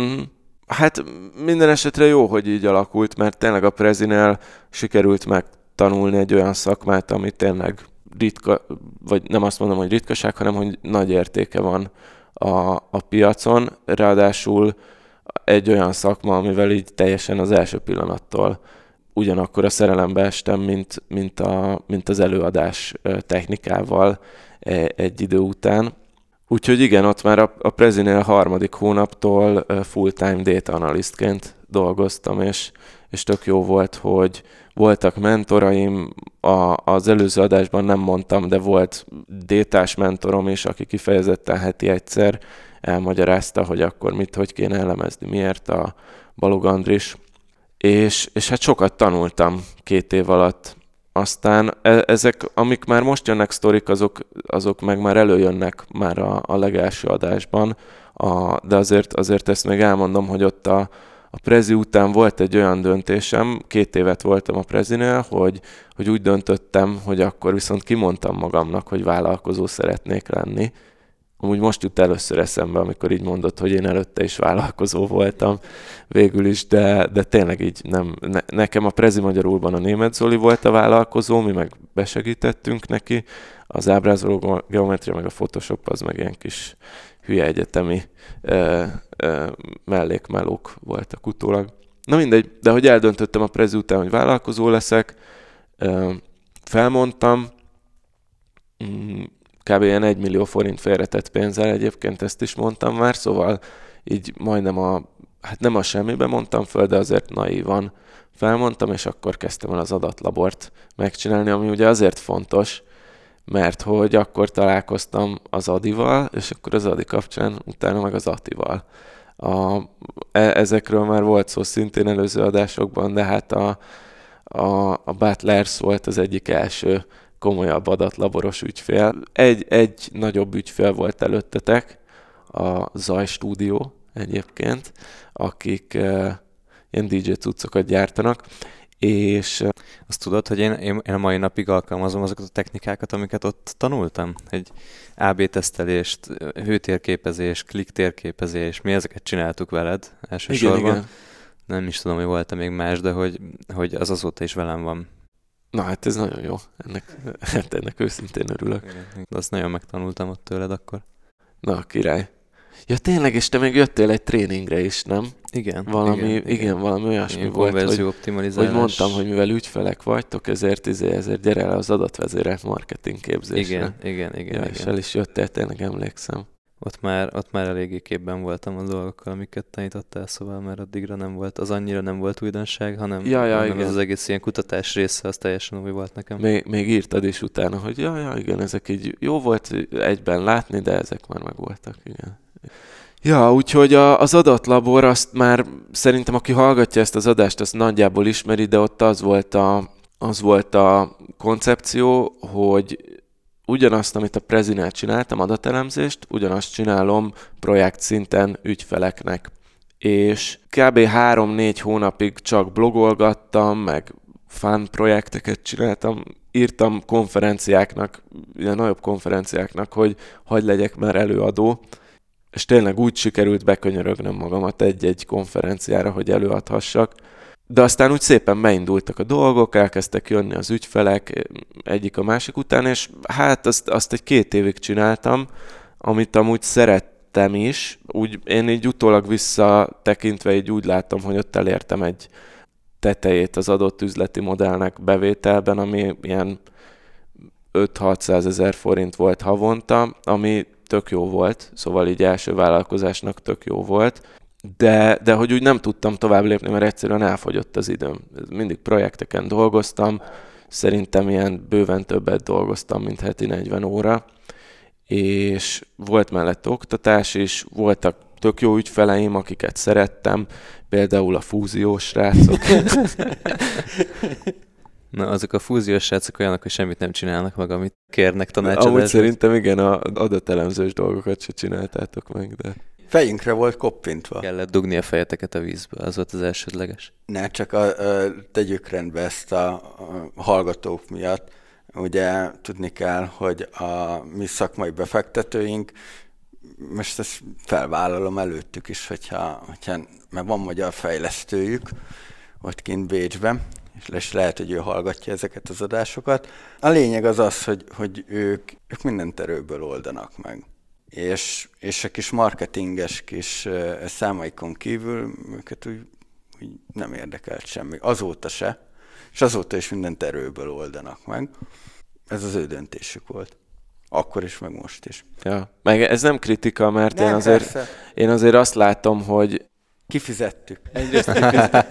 Mm. Hát minden esetre jó, hogy így alakult, mert tényleg a Prezinél sikerült megtanulni egy olyan szakmát, ami tényleg ritka, vagy nem azt mondom, hogy ritkaság, hanem hogy nagy értéke van a, a piacon, ráadásul egy olyan szakma, amivel így teljesen az első pillanattól ugyanakkor a szerelembe estem, mint, mint, a, mint az előadás technikával e, egy idő után. Úgyhogy igen, ott már a, a Prezinél harmadik hónaptól full-time data analystként dolgoztam, és, és tök jó volt, hogy voltak mentoraim, a, az előző adásban nem mondtam, de volt détás mentorom is, aki kifejezetten heti egyszer elmagyarázta, hogy akkor mit, hogy kéne elemezni, miért a Balog Andris. És, és hát sokat tanultam két év alatt. Aztán e, ezek, amik már most jönnek sztorik, azok, azok meg már előjönnek már a, a legelső adásban, a, de azért, azért ezt még elmondom, hogy ott a, a Prezi után volt egy olyan döntésem, két évet voltam a Prezinél, hogy, hogy úgy döntöttem, hogy akkor viszont kimondtam magamnak, hogy vállalkozó szeretnék lenni. Amúgy most jut először eszembe, amikor így mondott, hogy én előtte is vállalkozó voltam végül is, de, de tényleg így nem. Ne, nekem a Prezi Magyarulban a német Zoli volt a vállalkozó, mi meg besegítettünk neki. Az ábrázoló geometria meg a Photoshop az meg ilyen kis hülye egyetemi ö, ö, mellékmelók voltak utólag. Na mindegy, de hogy eldöntöttem a prezi után, hogy vállalkozó leszek, ö, felmondtam, mm, kb. ilyen 1 millió forint félretett pénzzel, egyébként ezt is mondtam már, szóval így majdnem a, hát nem a semmibe mondtam föl, de azért naívan felmondtam, és akkor kezdtem el az adatlabort megcsinálni, ami ugye azért fontos, mert hogy akkor találkoztam az Adival, és akkor az Adi kapcsán utána meg az Atival. A, e, ezekről már volt szó szintén előző adásokban, de hát a, a, a Butlers volt az egyik első komolyabb adatlaboros ügyfél. Egy, egy nagyobb ügyfél volt előttetek, a Zaj Studio egyébként, akik e, ilyen DJ cuccokat gyártanak, és
azt tudod, hogy én, én, én a mai napig alkalmazom azokat a technikákat, amiket ott tanultam? Egy AB tesztelést, hőtérképezés, kliktérképezés, mi ezeket csináltuk veled elsősorban. Igen, igen. Nem is tudom, hogy volt-e még más, de hogy, hogy az azóta is velem van.
Na hát ez nagyon jó, ennek, hát ennek őszintén örülök.
Igen, azt nagyon megtanultam ott tőled akkor.
Na, király. Ja tényleg, és te még jöttél egy tréningre is, nem?
Igen.
Valami, igen, igen, igen valami olyasmi igen, volt, hogy, hogy mondtam, hogy mivel ügyfelek vagytok, ezért, izé, ezért gyere el az adatvezérelt marketing képzésre.
Igen, igen, igen.
Ja,
igen.
És el is jöttél, tényleg emlékszem.
Ott már, ott már eléggé képben voltam a dolgokkal, amiket tanítottál, szóval már addigra nem volt, az annyira nem volt újdonság, hanem,
ja, ja,
hanem
igen.
az, egész ilyen kutatás része, az teljesen új volt nekem.
Még, még írtad is utána, hogy ja, ja, igen, ezek így jó volt egyben látni, de ezek már meg voltak, igen. Ja, úgyhogy a, az adatlabor azt már szerintem, aki hallgatja ezt az adást, azt nagyjából ismeri, de ott az volt a, az volt a koncepció, hogy ugyanazt, amit a Prezinál csináltam, adatelemzést, ugyanazt csinálom projekt szinten ügyfeleknek. És kb. 3-4 hónapig csak blogolgattam, meg fan projekteket csináltam, írtam konferenciáknak, ilyen nagyobb konferenciáknak, hogy hagy legyek már előadó, és tényleg úgy sikerült bekönyörögnöm magamat egy-egy konferenciára, hogy előadhassak. De aztán úgy szépen beindultak a dolgok, elkezdtek jönni az ügyfelek egyik a másik után, és hát azt, azt egy két évig csináltam, amit amúgy szerettem is. Úgy, én így utólag visszatekintve így úgy látom, hogy ott elértem egy tetejét az adott üzleti modellnek bevételben, ami ilyen 5-600 ezer forint volt havonta, ami tök jó volt, szóval így első vállalkozásnak tök jó volt, de, de hogy úgy nem tudtam tovább lépni, mert egyszerűen elfogyott az időm. Mindig projekteken dolgoztam, szerintem ilyen bőven többet dolgoztam, mint heti 40 óra, és volt mellett oktatás is, voltak tök jó ügyfeleim, akiket szerettem, például a fúziós srácok.
Na, azok a fúziós srácok olyanok, hogy semmit nem csinálnak meg, amit kérnek tanácsot.
Amúgy szerintem igen, a adatelemzős dolgokat se csináltátok meg, de...
Fejünkre volt koppintva.
Kellett dugni a fejeteket a vízbe, az volt az elsődleges.
Ne, csak a, a, tegyük rendbe ezt a, a hallgatók miatt. Ugye tudni kell, hogy a mi szakmai befektetőink, most ezt felvállalom előttük is, hogyha, hogyha mert van magyar fejlesztőjük ott kint Bécsben, és lehet, hogy ő hallgatja ezeket az adásokat. A lényeg az az, hogy, hogy ők, ők mindent erőből oldanak meg. És, és a kis marketinges kis számaikon kívül őket úgy, úgy nem érdekelt semmi. Azóta se. És azóta is mindent erőből oldanak meg. Ez az ő döntésük volt. Akkor is, meg most is.
Ja, meg ez nem kritika, mert nem, én, azért, én azért azt látom, hogy
Kifizettük.
Egyrészt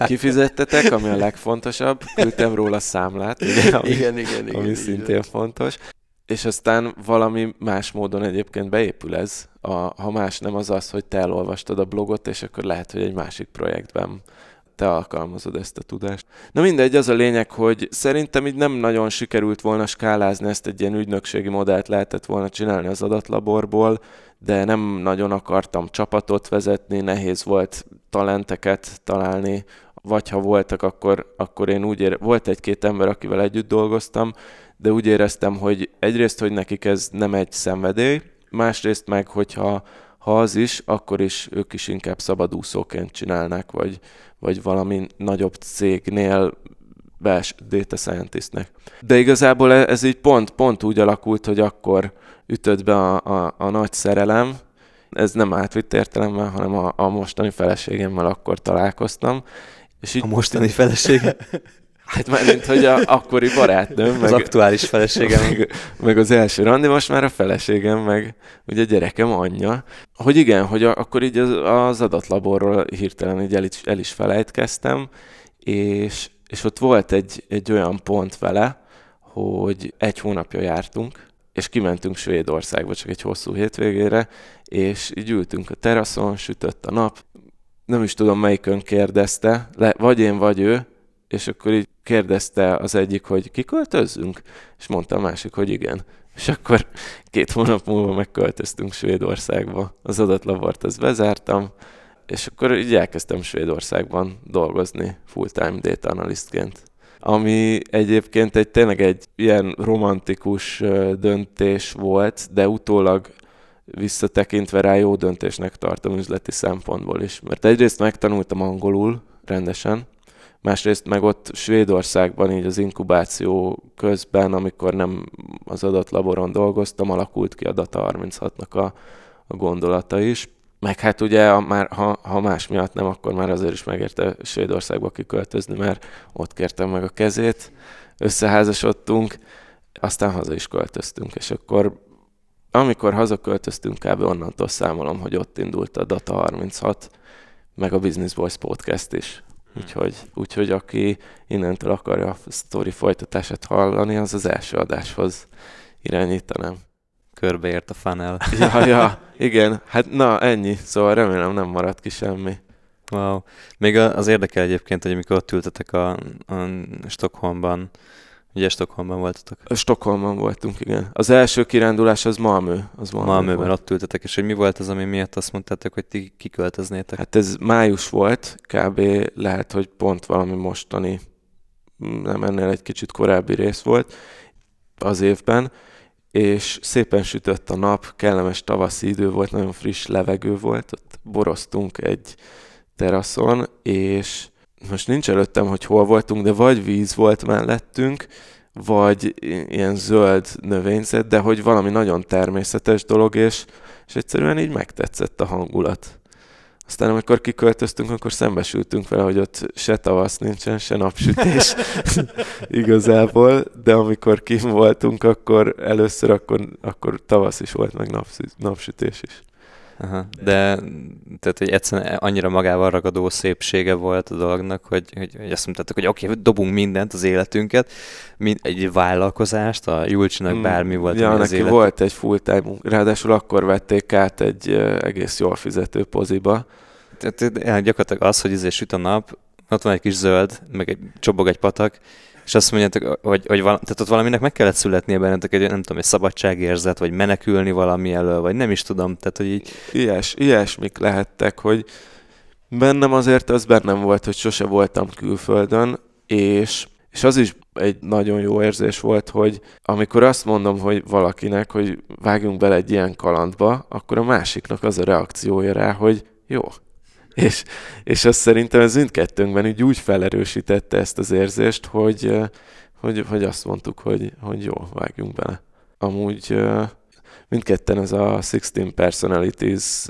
kifizettetek, ami a legfontosabb. Küldtem róla számlát, ugye, ami,
igen, igen, igen,
ami
igen,
szintén igen. fontos. És aztán valami más módon egyébként beépül ez. A, ha más nem az az, hogy te elolvastad a blogot, és akkor lehet, hogy egy másik projektben te alkalmazod ezt a tudást. Na mindegy, az a lényeg, hogy szerintem így nem nagyon sikerült volna skálázni ezt egy ilyen ügynökségi modellt lehetett volna csinálni az adatlaborból, de nem nagyon akartam csapatot vezetni, nehéz volt talenteket találni, vagy ha voltak, akkor, akkor én úgy ére, volt egy-két ember, akivel együtt dolgoztam, de úgy éreztem, hogy egyrészt, hogy nekik ez nem egy szenvedély, másrészt meg, hogyha ha az is, akkor is ők is inkább szabadúszóként csinálnak, vagy, vagy valami nagyobb cégnél bels data scientistnek. De igazából e- ez így pont, pont úgy alakult, hogy akkor ütött be a, a, a nagy szerelem, ez nem átvitt értelemben, hanem a, a mostani feleségemmel akkor találkoztam.
És így, a mostani felesége?
Hát már mint hogy a akkori barátnőm.
Az meg, aktuális feleségem.
Meg, meg az első randi, most már a feleségem, meg ugye a gyerekem anyja. Hogy igen, hogy a, akkor így az, az adatlaborról hirtelen így el is, el is felejtkeztem, és, és ott volt egy, egy olyan pont vele, hogy egy hónapja jártunk, és kimentünk Svédországba csak egy hosszú hétvégére, és így ültünk a teraszon, sütött a nap, nem is tudom melyikön kérdezte, le, vagy én, vagy ő, és akkor így kérdezte az egyik, hogy kiköltözzünk, és mondta a másik, hogy igen. És akkor két hónap múlva megköltöztünk Svédországba. Az adatlabort az bezártam, és akkor így elkezdtem Svédországban dolgozni full-time data analystként ami egyébként egy tényleg egy ilyen romantikus döntés volt, de utólag visszatekintve rá jó döntésnek tartom üzleti szempontból is. Mert egyrészt megtanultam angolul rendesen, másrészt meg ott Svédországban így az inkubáció közben, amikor nem az adatlaboron dolgoztam, alakult ki a Data 36-nak a, a gondolata is. Meg hát ugye, ha, már, ha, ha más miatt nem, akkor már azért is megérte Svédországba kiköltözni, mert ott kértem meg a kezét, összeházasodtunk, aztán haza is költöztünk, és akkor amikor hazaköltöztünk, kb. onnantól számolom, hogy ott indult a Data 36, meg a Business Boys podcast is. Úgyhogy, úgyhogy aki innentől akarja a sztori folytatását hallani, az az első adáshoz irányítanám
körbeért a funnel.
Ja, ja, igen. Hát na, ennyi. Szóval remélem nem maradt ki semmi.
Wow. Még az érdekel egyébként, hogy amikor ott ültetek a, a Stockholmban, Ugye Stockholmban voltatok?
Stockholmban voltunk, igen. Az első kirándulás az Malmö. Az
Malmö Malmöben ott ültetek, és hogy mi volt az, ami miatt azt mondtátok, hogy ti kiköltöznétek?
Hát ez május volt, kb. lehet, hogy pont valami mostani, nem ennél egy kicsit korábbi rész volt az évben, és szépen sütött a nap, kellemes tavaszi idő volt, nagyon friss levegő volt, ott boroztunk egy teraszon, és most nincs előttem, hogy hol voltunk, de vagy víz volt mellettünk, vagy ilyen zöld növényzet, de hogy valami nagyon természetes dolog, és, és egyszerűen így megtetszett a hangulat. Aztán amikor kiköltöztünk, akkor szembesültünk vele, hogy ott se tavasz nincsen, se napsütés igazából, de amikor kim voltunk, akkor először akkor, akkor tavasz is volt, meg napsütés is.
Aha. De tehát, hogy egyszerűen annyira magával ragadó szépsége volt a dolognak, hogy, hogy, hogy azt mondtátok, hogy oké, okay, dobunk mindent az életünket, mind, egy vállalkozást, a Julcsinak mm, bármi volt.
Ja, neki az élet... volt egy full-time, ráadásul akkor vették át egy egész jól fizető poziba.
Tehát gyakorlatilag az, hogy izé süt a nap, ott van egy kis zöld, meg egy csobog egy patak, és azt mondjátok, hogy, hogy val- tehát ott valaminek meg kellett születnie bennetek egy, nem tudom, egy szabadságérzet, vagy menekülni valami elől, vagy nem is tudom, tehát hogy így...
Ilyes, ilyesmik lehettek, hogy bennem azért az bennem volt, hogy sose voltam külföldön, és, és az is egy nagyon jó érzés volt, hogy amikor azt mondom, hogy valakinek, hogy vágjunk bele egy ilyen kalandba, akkor a másiknak az a reakciója rá, hogy jó, és, és azt szerintem ez mindkettőnkben így úgy felerősítette ezt az érzést, hogy, hogy, hogy azt mondtuk, hogy, hogy jó, vágjunk bele. Amúgy mindketten ez a 16 Personalities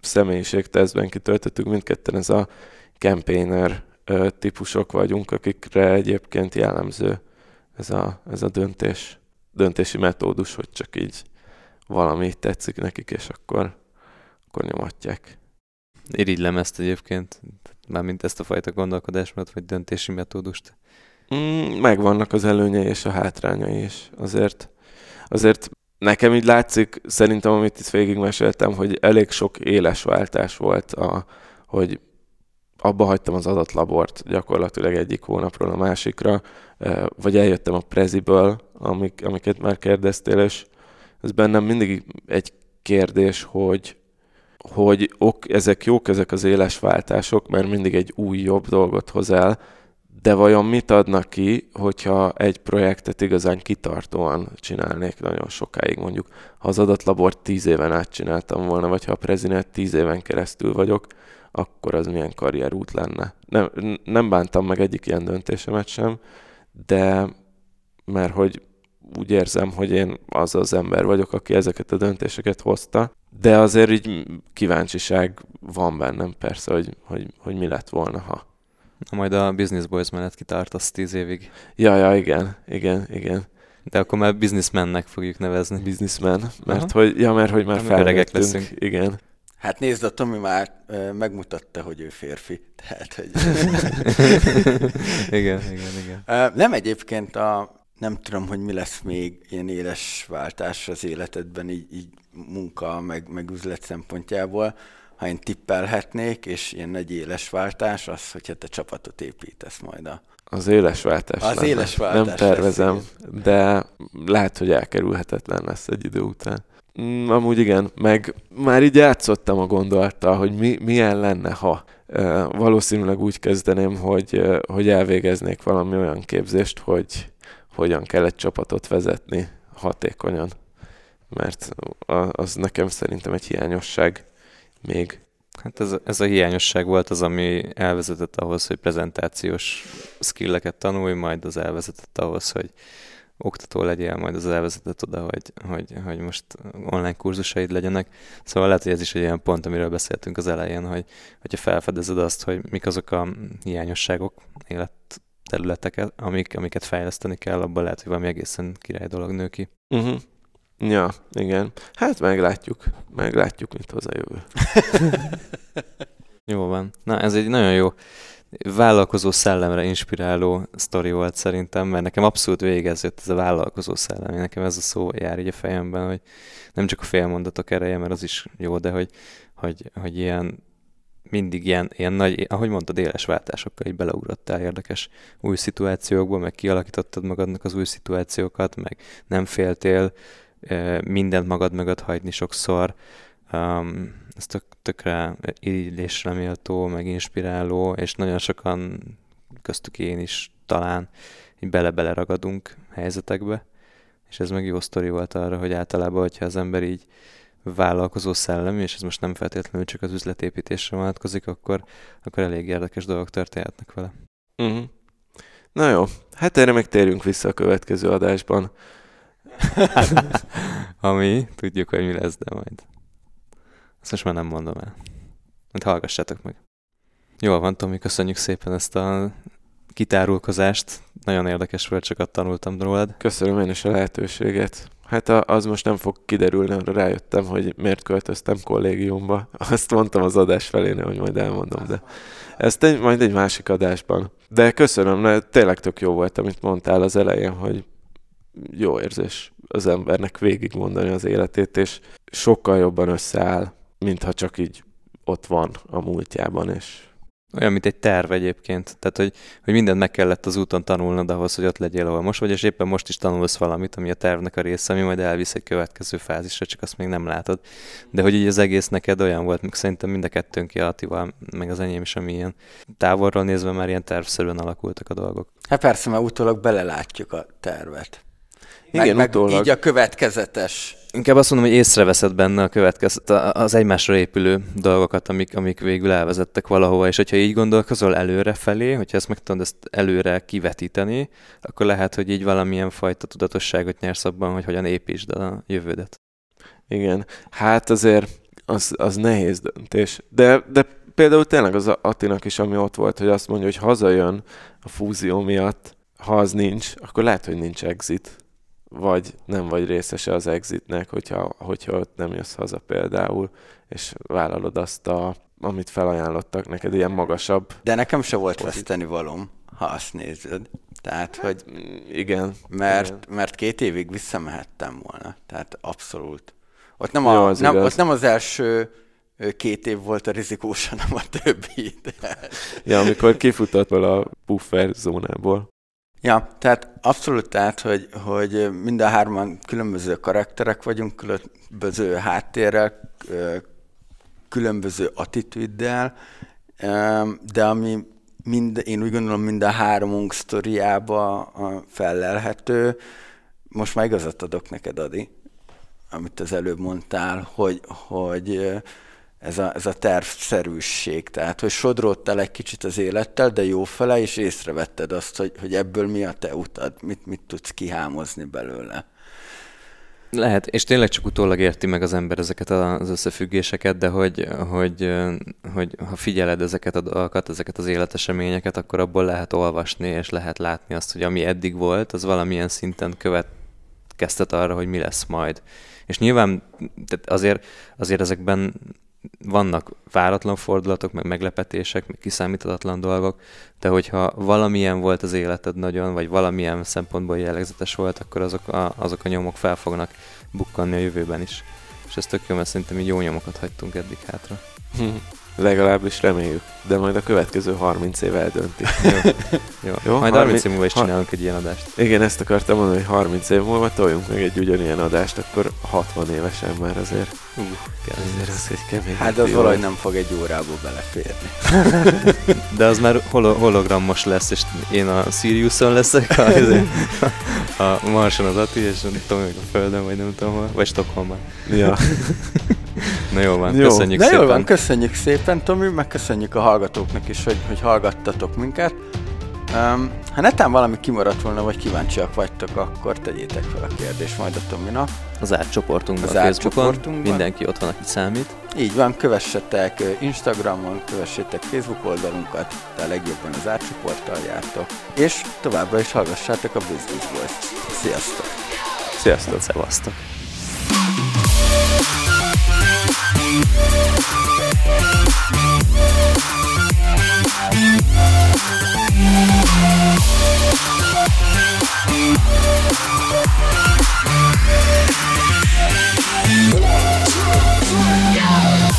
személyiségtesztben kitöltöttük, mindketten ez a campaigner típusok vagyunk, akikre egyébként jellemző ez a, ez a döntés, döntési metódus, hogy csak így valami tetszik nekik, és akkor, akkor nyomatják.
Irigylem ezt egyébként, mármint ezt a fajta gondolkodásmódot, vagy döntési metódust.
Mm, megvannak az előnyei és a hátrányai is. Azért, azért nekem így látszik, szerintem, amit itt végigmeséltem, hogy elég sok éles váltás volt, a, hogy abba hagytam az adatlabort gyakorlatilag egyik hónapról a másikra, vagy eljöttem a preziből, amik, amiket már kérdeztél, és ez bennem mindig egy kérdés, hogy hogy ok, ezek jók, ezek az éles váltások, mert mindig egy új, jobb dolgot hoz el, de vajon mit adnak ki, hogyha egy projektet igazán kitartóan csinálnék nagyon sokáig, mondjuk ha az adatlabort tíz éven át csináltam volna, vagy ha a prezinet tíz éven keresztül vagyok, akkor az milyen karrierút lenne. Nem, nem bántam meg egyik ilyen döntésemet sem, de mert hogy úgy érzem, hogy én az az ember vagyok, aki ezeket a döntéseket hozta, de azért így kíváncsiság van bennem persze, hogy, hogy, hogy mi lett volna, ha.
Na majd a Business Boys mellett kitartasz tíz évig.
Ja, ja, igen, igen, igen.
De akkor már businessmannek fogjuk nevezni.
Businessman, mert Aha. hogy, ja, mert hogy már felnőttünk. leszünk. Igen.
Hát nézd, a Tomi már megmutatta, hogy ő férfi. Tehát, hogy...
igen, igen, igen.
Nem egyébként a, nem tudom, hogy mi lesz még ilyen éles váltás az életedben, így, így munka, meg, meg üzlet szempontjából. Ha én tippelhetnék, és ilyen nagy éles váltás, az, hogyha te csapatot építesz majd a...
Az éles váltás
Az lenne. éles váltás
Nem tervezem, lesz, de lehet, hogy elkerülhetetlen lesz egy idő után. Mm, amúgy igen, meg már így játszottam a gondolattal, hogy mi, milyen lenne, ha valószínűleg úgy kezdeném, hogy, hogy elvégeznék valami olyan képzést, hogy hogyan kell egy csapatot vezetni hatékonyan. Mert az nekem szerintem egy hiányosság még.
Hát ez, ez a hiányosság volt az, ami elvezetett ahhoz, hogy prezentációs skilleket tanulj, majd az elvezetett ahhoz, hogy oktató legyél, majd az elvezetett oda, hogy, hogy, hogy most online kurzusaid legyenek. Szóval lehet, hogy ez is egy olyan pont, amiről beszéltünk az elején, hogy hogyha felfedezed azt, hogy mik azok a hiányosságok élet területeket, amik, amiket fejleszteni kell, abban lehet, hogy valami egészen király dolog nő ki.
Uh-huh. Ja, igen. Hát meglátjuk. Meglátjuk, mit hoz a jövő.
jó van. Na, ez egy nagyon jó vállalkozó szellemre inspiráló sztori volt szerintem, mert nekem abszolút végezett ez a vállalkozó szellem. Nekem ez a szó jár így a fejemben, hogy nem csak a félmondatok ereje, mert az is jó, de hogy, hogy, hogy ilyen mindig ilyen, ilyen nagy, ahogy mondtad, éles váltásokkal így beleugrottál érdekes új szituációkba, meg kialakítottad magadnak az új szituációkat, meg nem féltél mindent magad mögött hagyni sokszor. Um, ez tök, tökre irigylésre méltó, meg inspiráló, és nagyon sokan, köztük én is talán, így bele-bele ragadunk helyzetekbe, és ez meg jó sztori volt arra, hogy általában, hogyha az ember így vállalkozó szellem, és ez most nem feltétlenül csak az üzletépítésre vonatkozik, akkor, akkor elég érdekes dolgok történhetnek vele.
Uh-huh. Na jó, hát erre meg térjünk vissza a következő adásban.
Ami, tudjuk, hogy mi lesz, de majd. Ezt most már nem mondom el. Majd hallgassátok meg. Jól van, Tomi, köszönjük szépen ezt a kitárulkozást. Nagyon érdekes volt, csak tanultam rólad.
Köszönöm én is a lehetőséget. Hát az most nem fog kiderülni, arra rájöttem, hogy miért költöztem kollégiumba. Azt mondtam az adás felé, hogy majd elmondom, de ezt egy, majd egy másik adásban. De köszönöm, mert tényleg tök jó volt, amit mondtál az elején, hogy jó érzés az embernek végigmondani az életét, és sokkal jobban összeáll, mintha csak így ott van a múltjában, és
olyan, mint egy terv egyébként. Tehát, hogy, hogy mindent meg kellett az úton tanulnod ahhoz, hogy ott legyél, ahol most vagy, és éppen most is tanulsz valamit, ami a tervnek a része, ami majd elvisz egy következő fázisra, csak azt még nem látod. De hogy így az egész neked olyan volt, még szerintem mind a kettőnk ki Attival, meg az enyém is, ami ilyen távolról nézve már ilyen tervszerűen alakultak a dolgok.
Hát persze, mert utólag belelátjuk a tervet.
Igen,
meg,
utólag.
Meg így a következetes
Inkább azt mondom, hogy észreveszed benne a következő, az egymásra épülő dolgokat, amik, amik végül elvezettek valahova, és hogyha így gondolkozol előre felé, hogyha ezt meg tudod ezt előre kivetíteni, akkor lehet, hogy így valamilyen fajta tudatosságot nyersz abban, hogy hogyan építsd a jövődet.
Igen, hát azért az, az nehéz döntés. De, de például tényleg az Attinak is, ami ott volt, hogy azt mondja, hogy hazajön a fúzió miatt, ha az nincs, akkor lehet, hogy nincs exit vagy nem vagy részese az exitnek, hogyha, hogyha ott nem jössz haza például, és vállalod azt, a, amit felajánlottak neked, ilyen magasabb.
De nekem se volt veszteni valom, ha azt nézed. Tehát, hát, hogy
igen.
Mert,
igen.
mert két évig visszamehettem volna. Tehát abszolút. Ott nem, a, Jó, az, nem, ott nem az első két év volt a rizikós, hanem a többi. De...
Ja, amikor kifutott a buffer zónából.
Ja, tehát abszolút tehát, hogy, hogy mind a hárman különböző karakterek vagyunk, különböző háttérrel, különböző attitűddel, de ami mind, én úgy gondolom mind a háromunk sztoriába fellelhető. Most már igazat adok neked, Adi, amit az előbb mondtál, hogy, hogy ez a, ez a tervszerűség. Tehát, hogy sodródtál egy kicsit az élettel, de jó fele, és észrevetted azt, hogy, hogy ebből mi a te utad, mit, mit tudsz kihámozni belőle.
Lehet, és tényleg csak utólag érti meg az ember ezeket az összefüggéseket, de hogy, hogy, hogy ha figyeled ezeket a dolgokat, ezeket az életeseményeket, akkor abból lehet olvasni, és lehet látni azt, hogy ami eddig volt, az valamilyen szinten következtet arra, hogy mi lesz majd. És nyilván tehát azért, azért ezekben vannak váratlan fordulatok, meg meglepetések, meg kiszámíthatatlan dolgok, de hogyha valamilyen volt az életed nagyon, vagy valamilyen szempontból jellegzetes volt, akkor azok a, azok a nyomok fel fognak bukkanni a jövőben is. És ez tök jó, mert szerintem így jó nyomokat hagytunk eddig hátra.
Legalábbis reméljük, de majd a következő 30 év eldönti.
Jó. Jó. Jó? Majd 30 év múlva is csinálunk egy ilyen adást.
Igen, ezt akartam mondani, hogy 30 év múlva toljunk meg egy ugyanilyen adást, akkor 60 évesen már azért. Uh, azért az egy kemény.
Hát az valahogy nem fog egy órából beleférni.
de az már holo- hologramos lesz, és én a Siriuson leszek, a, a Marson az Ati, és nem tudom, a Földön, vagy nem tudom hol, vagy Stockholmban.
Ja.
Na jó van, jó. köszönjük
Na
szépen.
jó van, köszönjük szépen, Tomi, megköszönjük a hallgatóknak is, hogy, hogy hallgattatok minket. Um, ha netán valami kimaradt volna, vagy kíváncsiak vagytok, akkor tegyétek fel a kérdést majd a Tominak.
Az átcsoportunkban, az a Facebookon, mindenki ott van, aki számít.
Így van, kövessetek Instagramon, kövessétek Facebook oldalunkat, de a legjobban az átcsoporttal jártok. És továbbra is hallgassátok a Business Boys. Sziasztok!
Sziasztok!
Szevasztok! Yeah.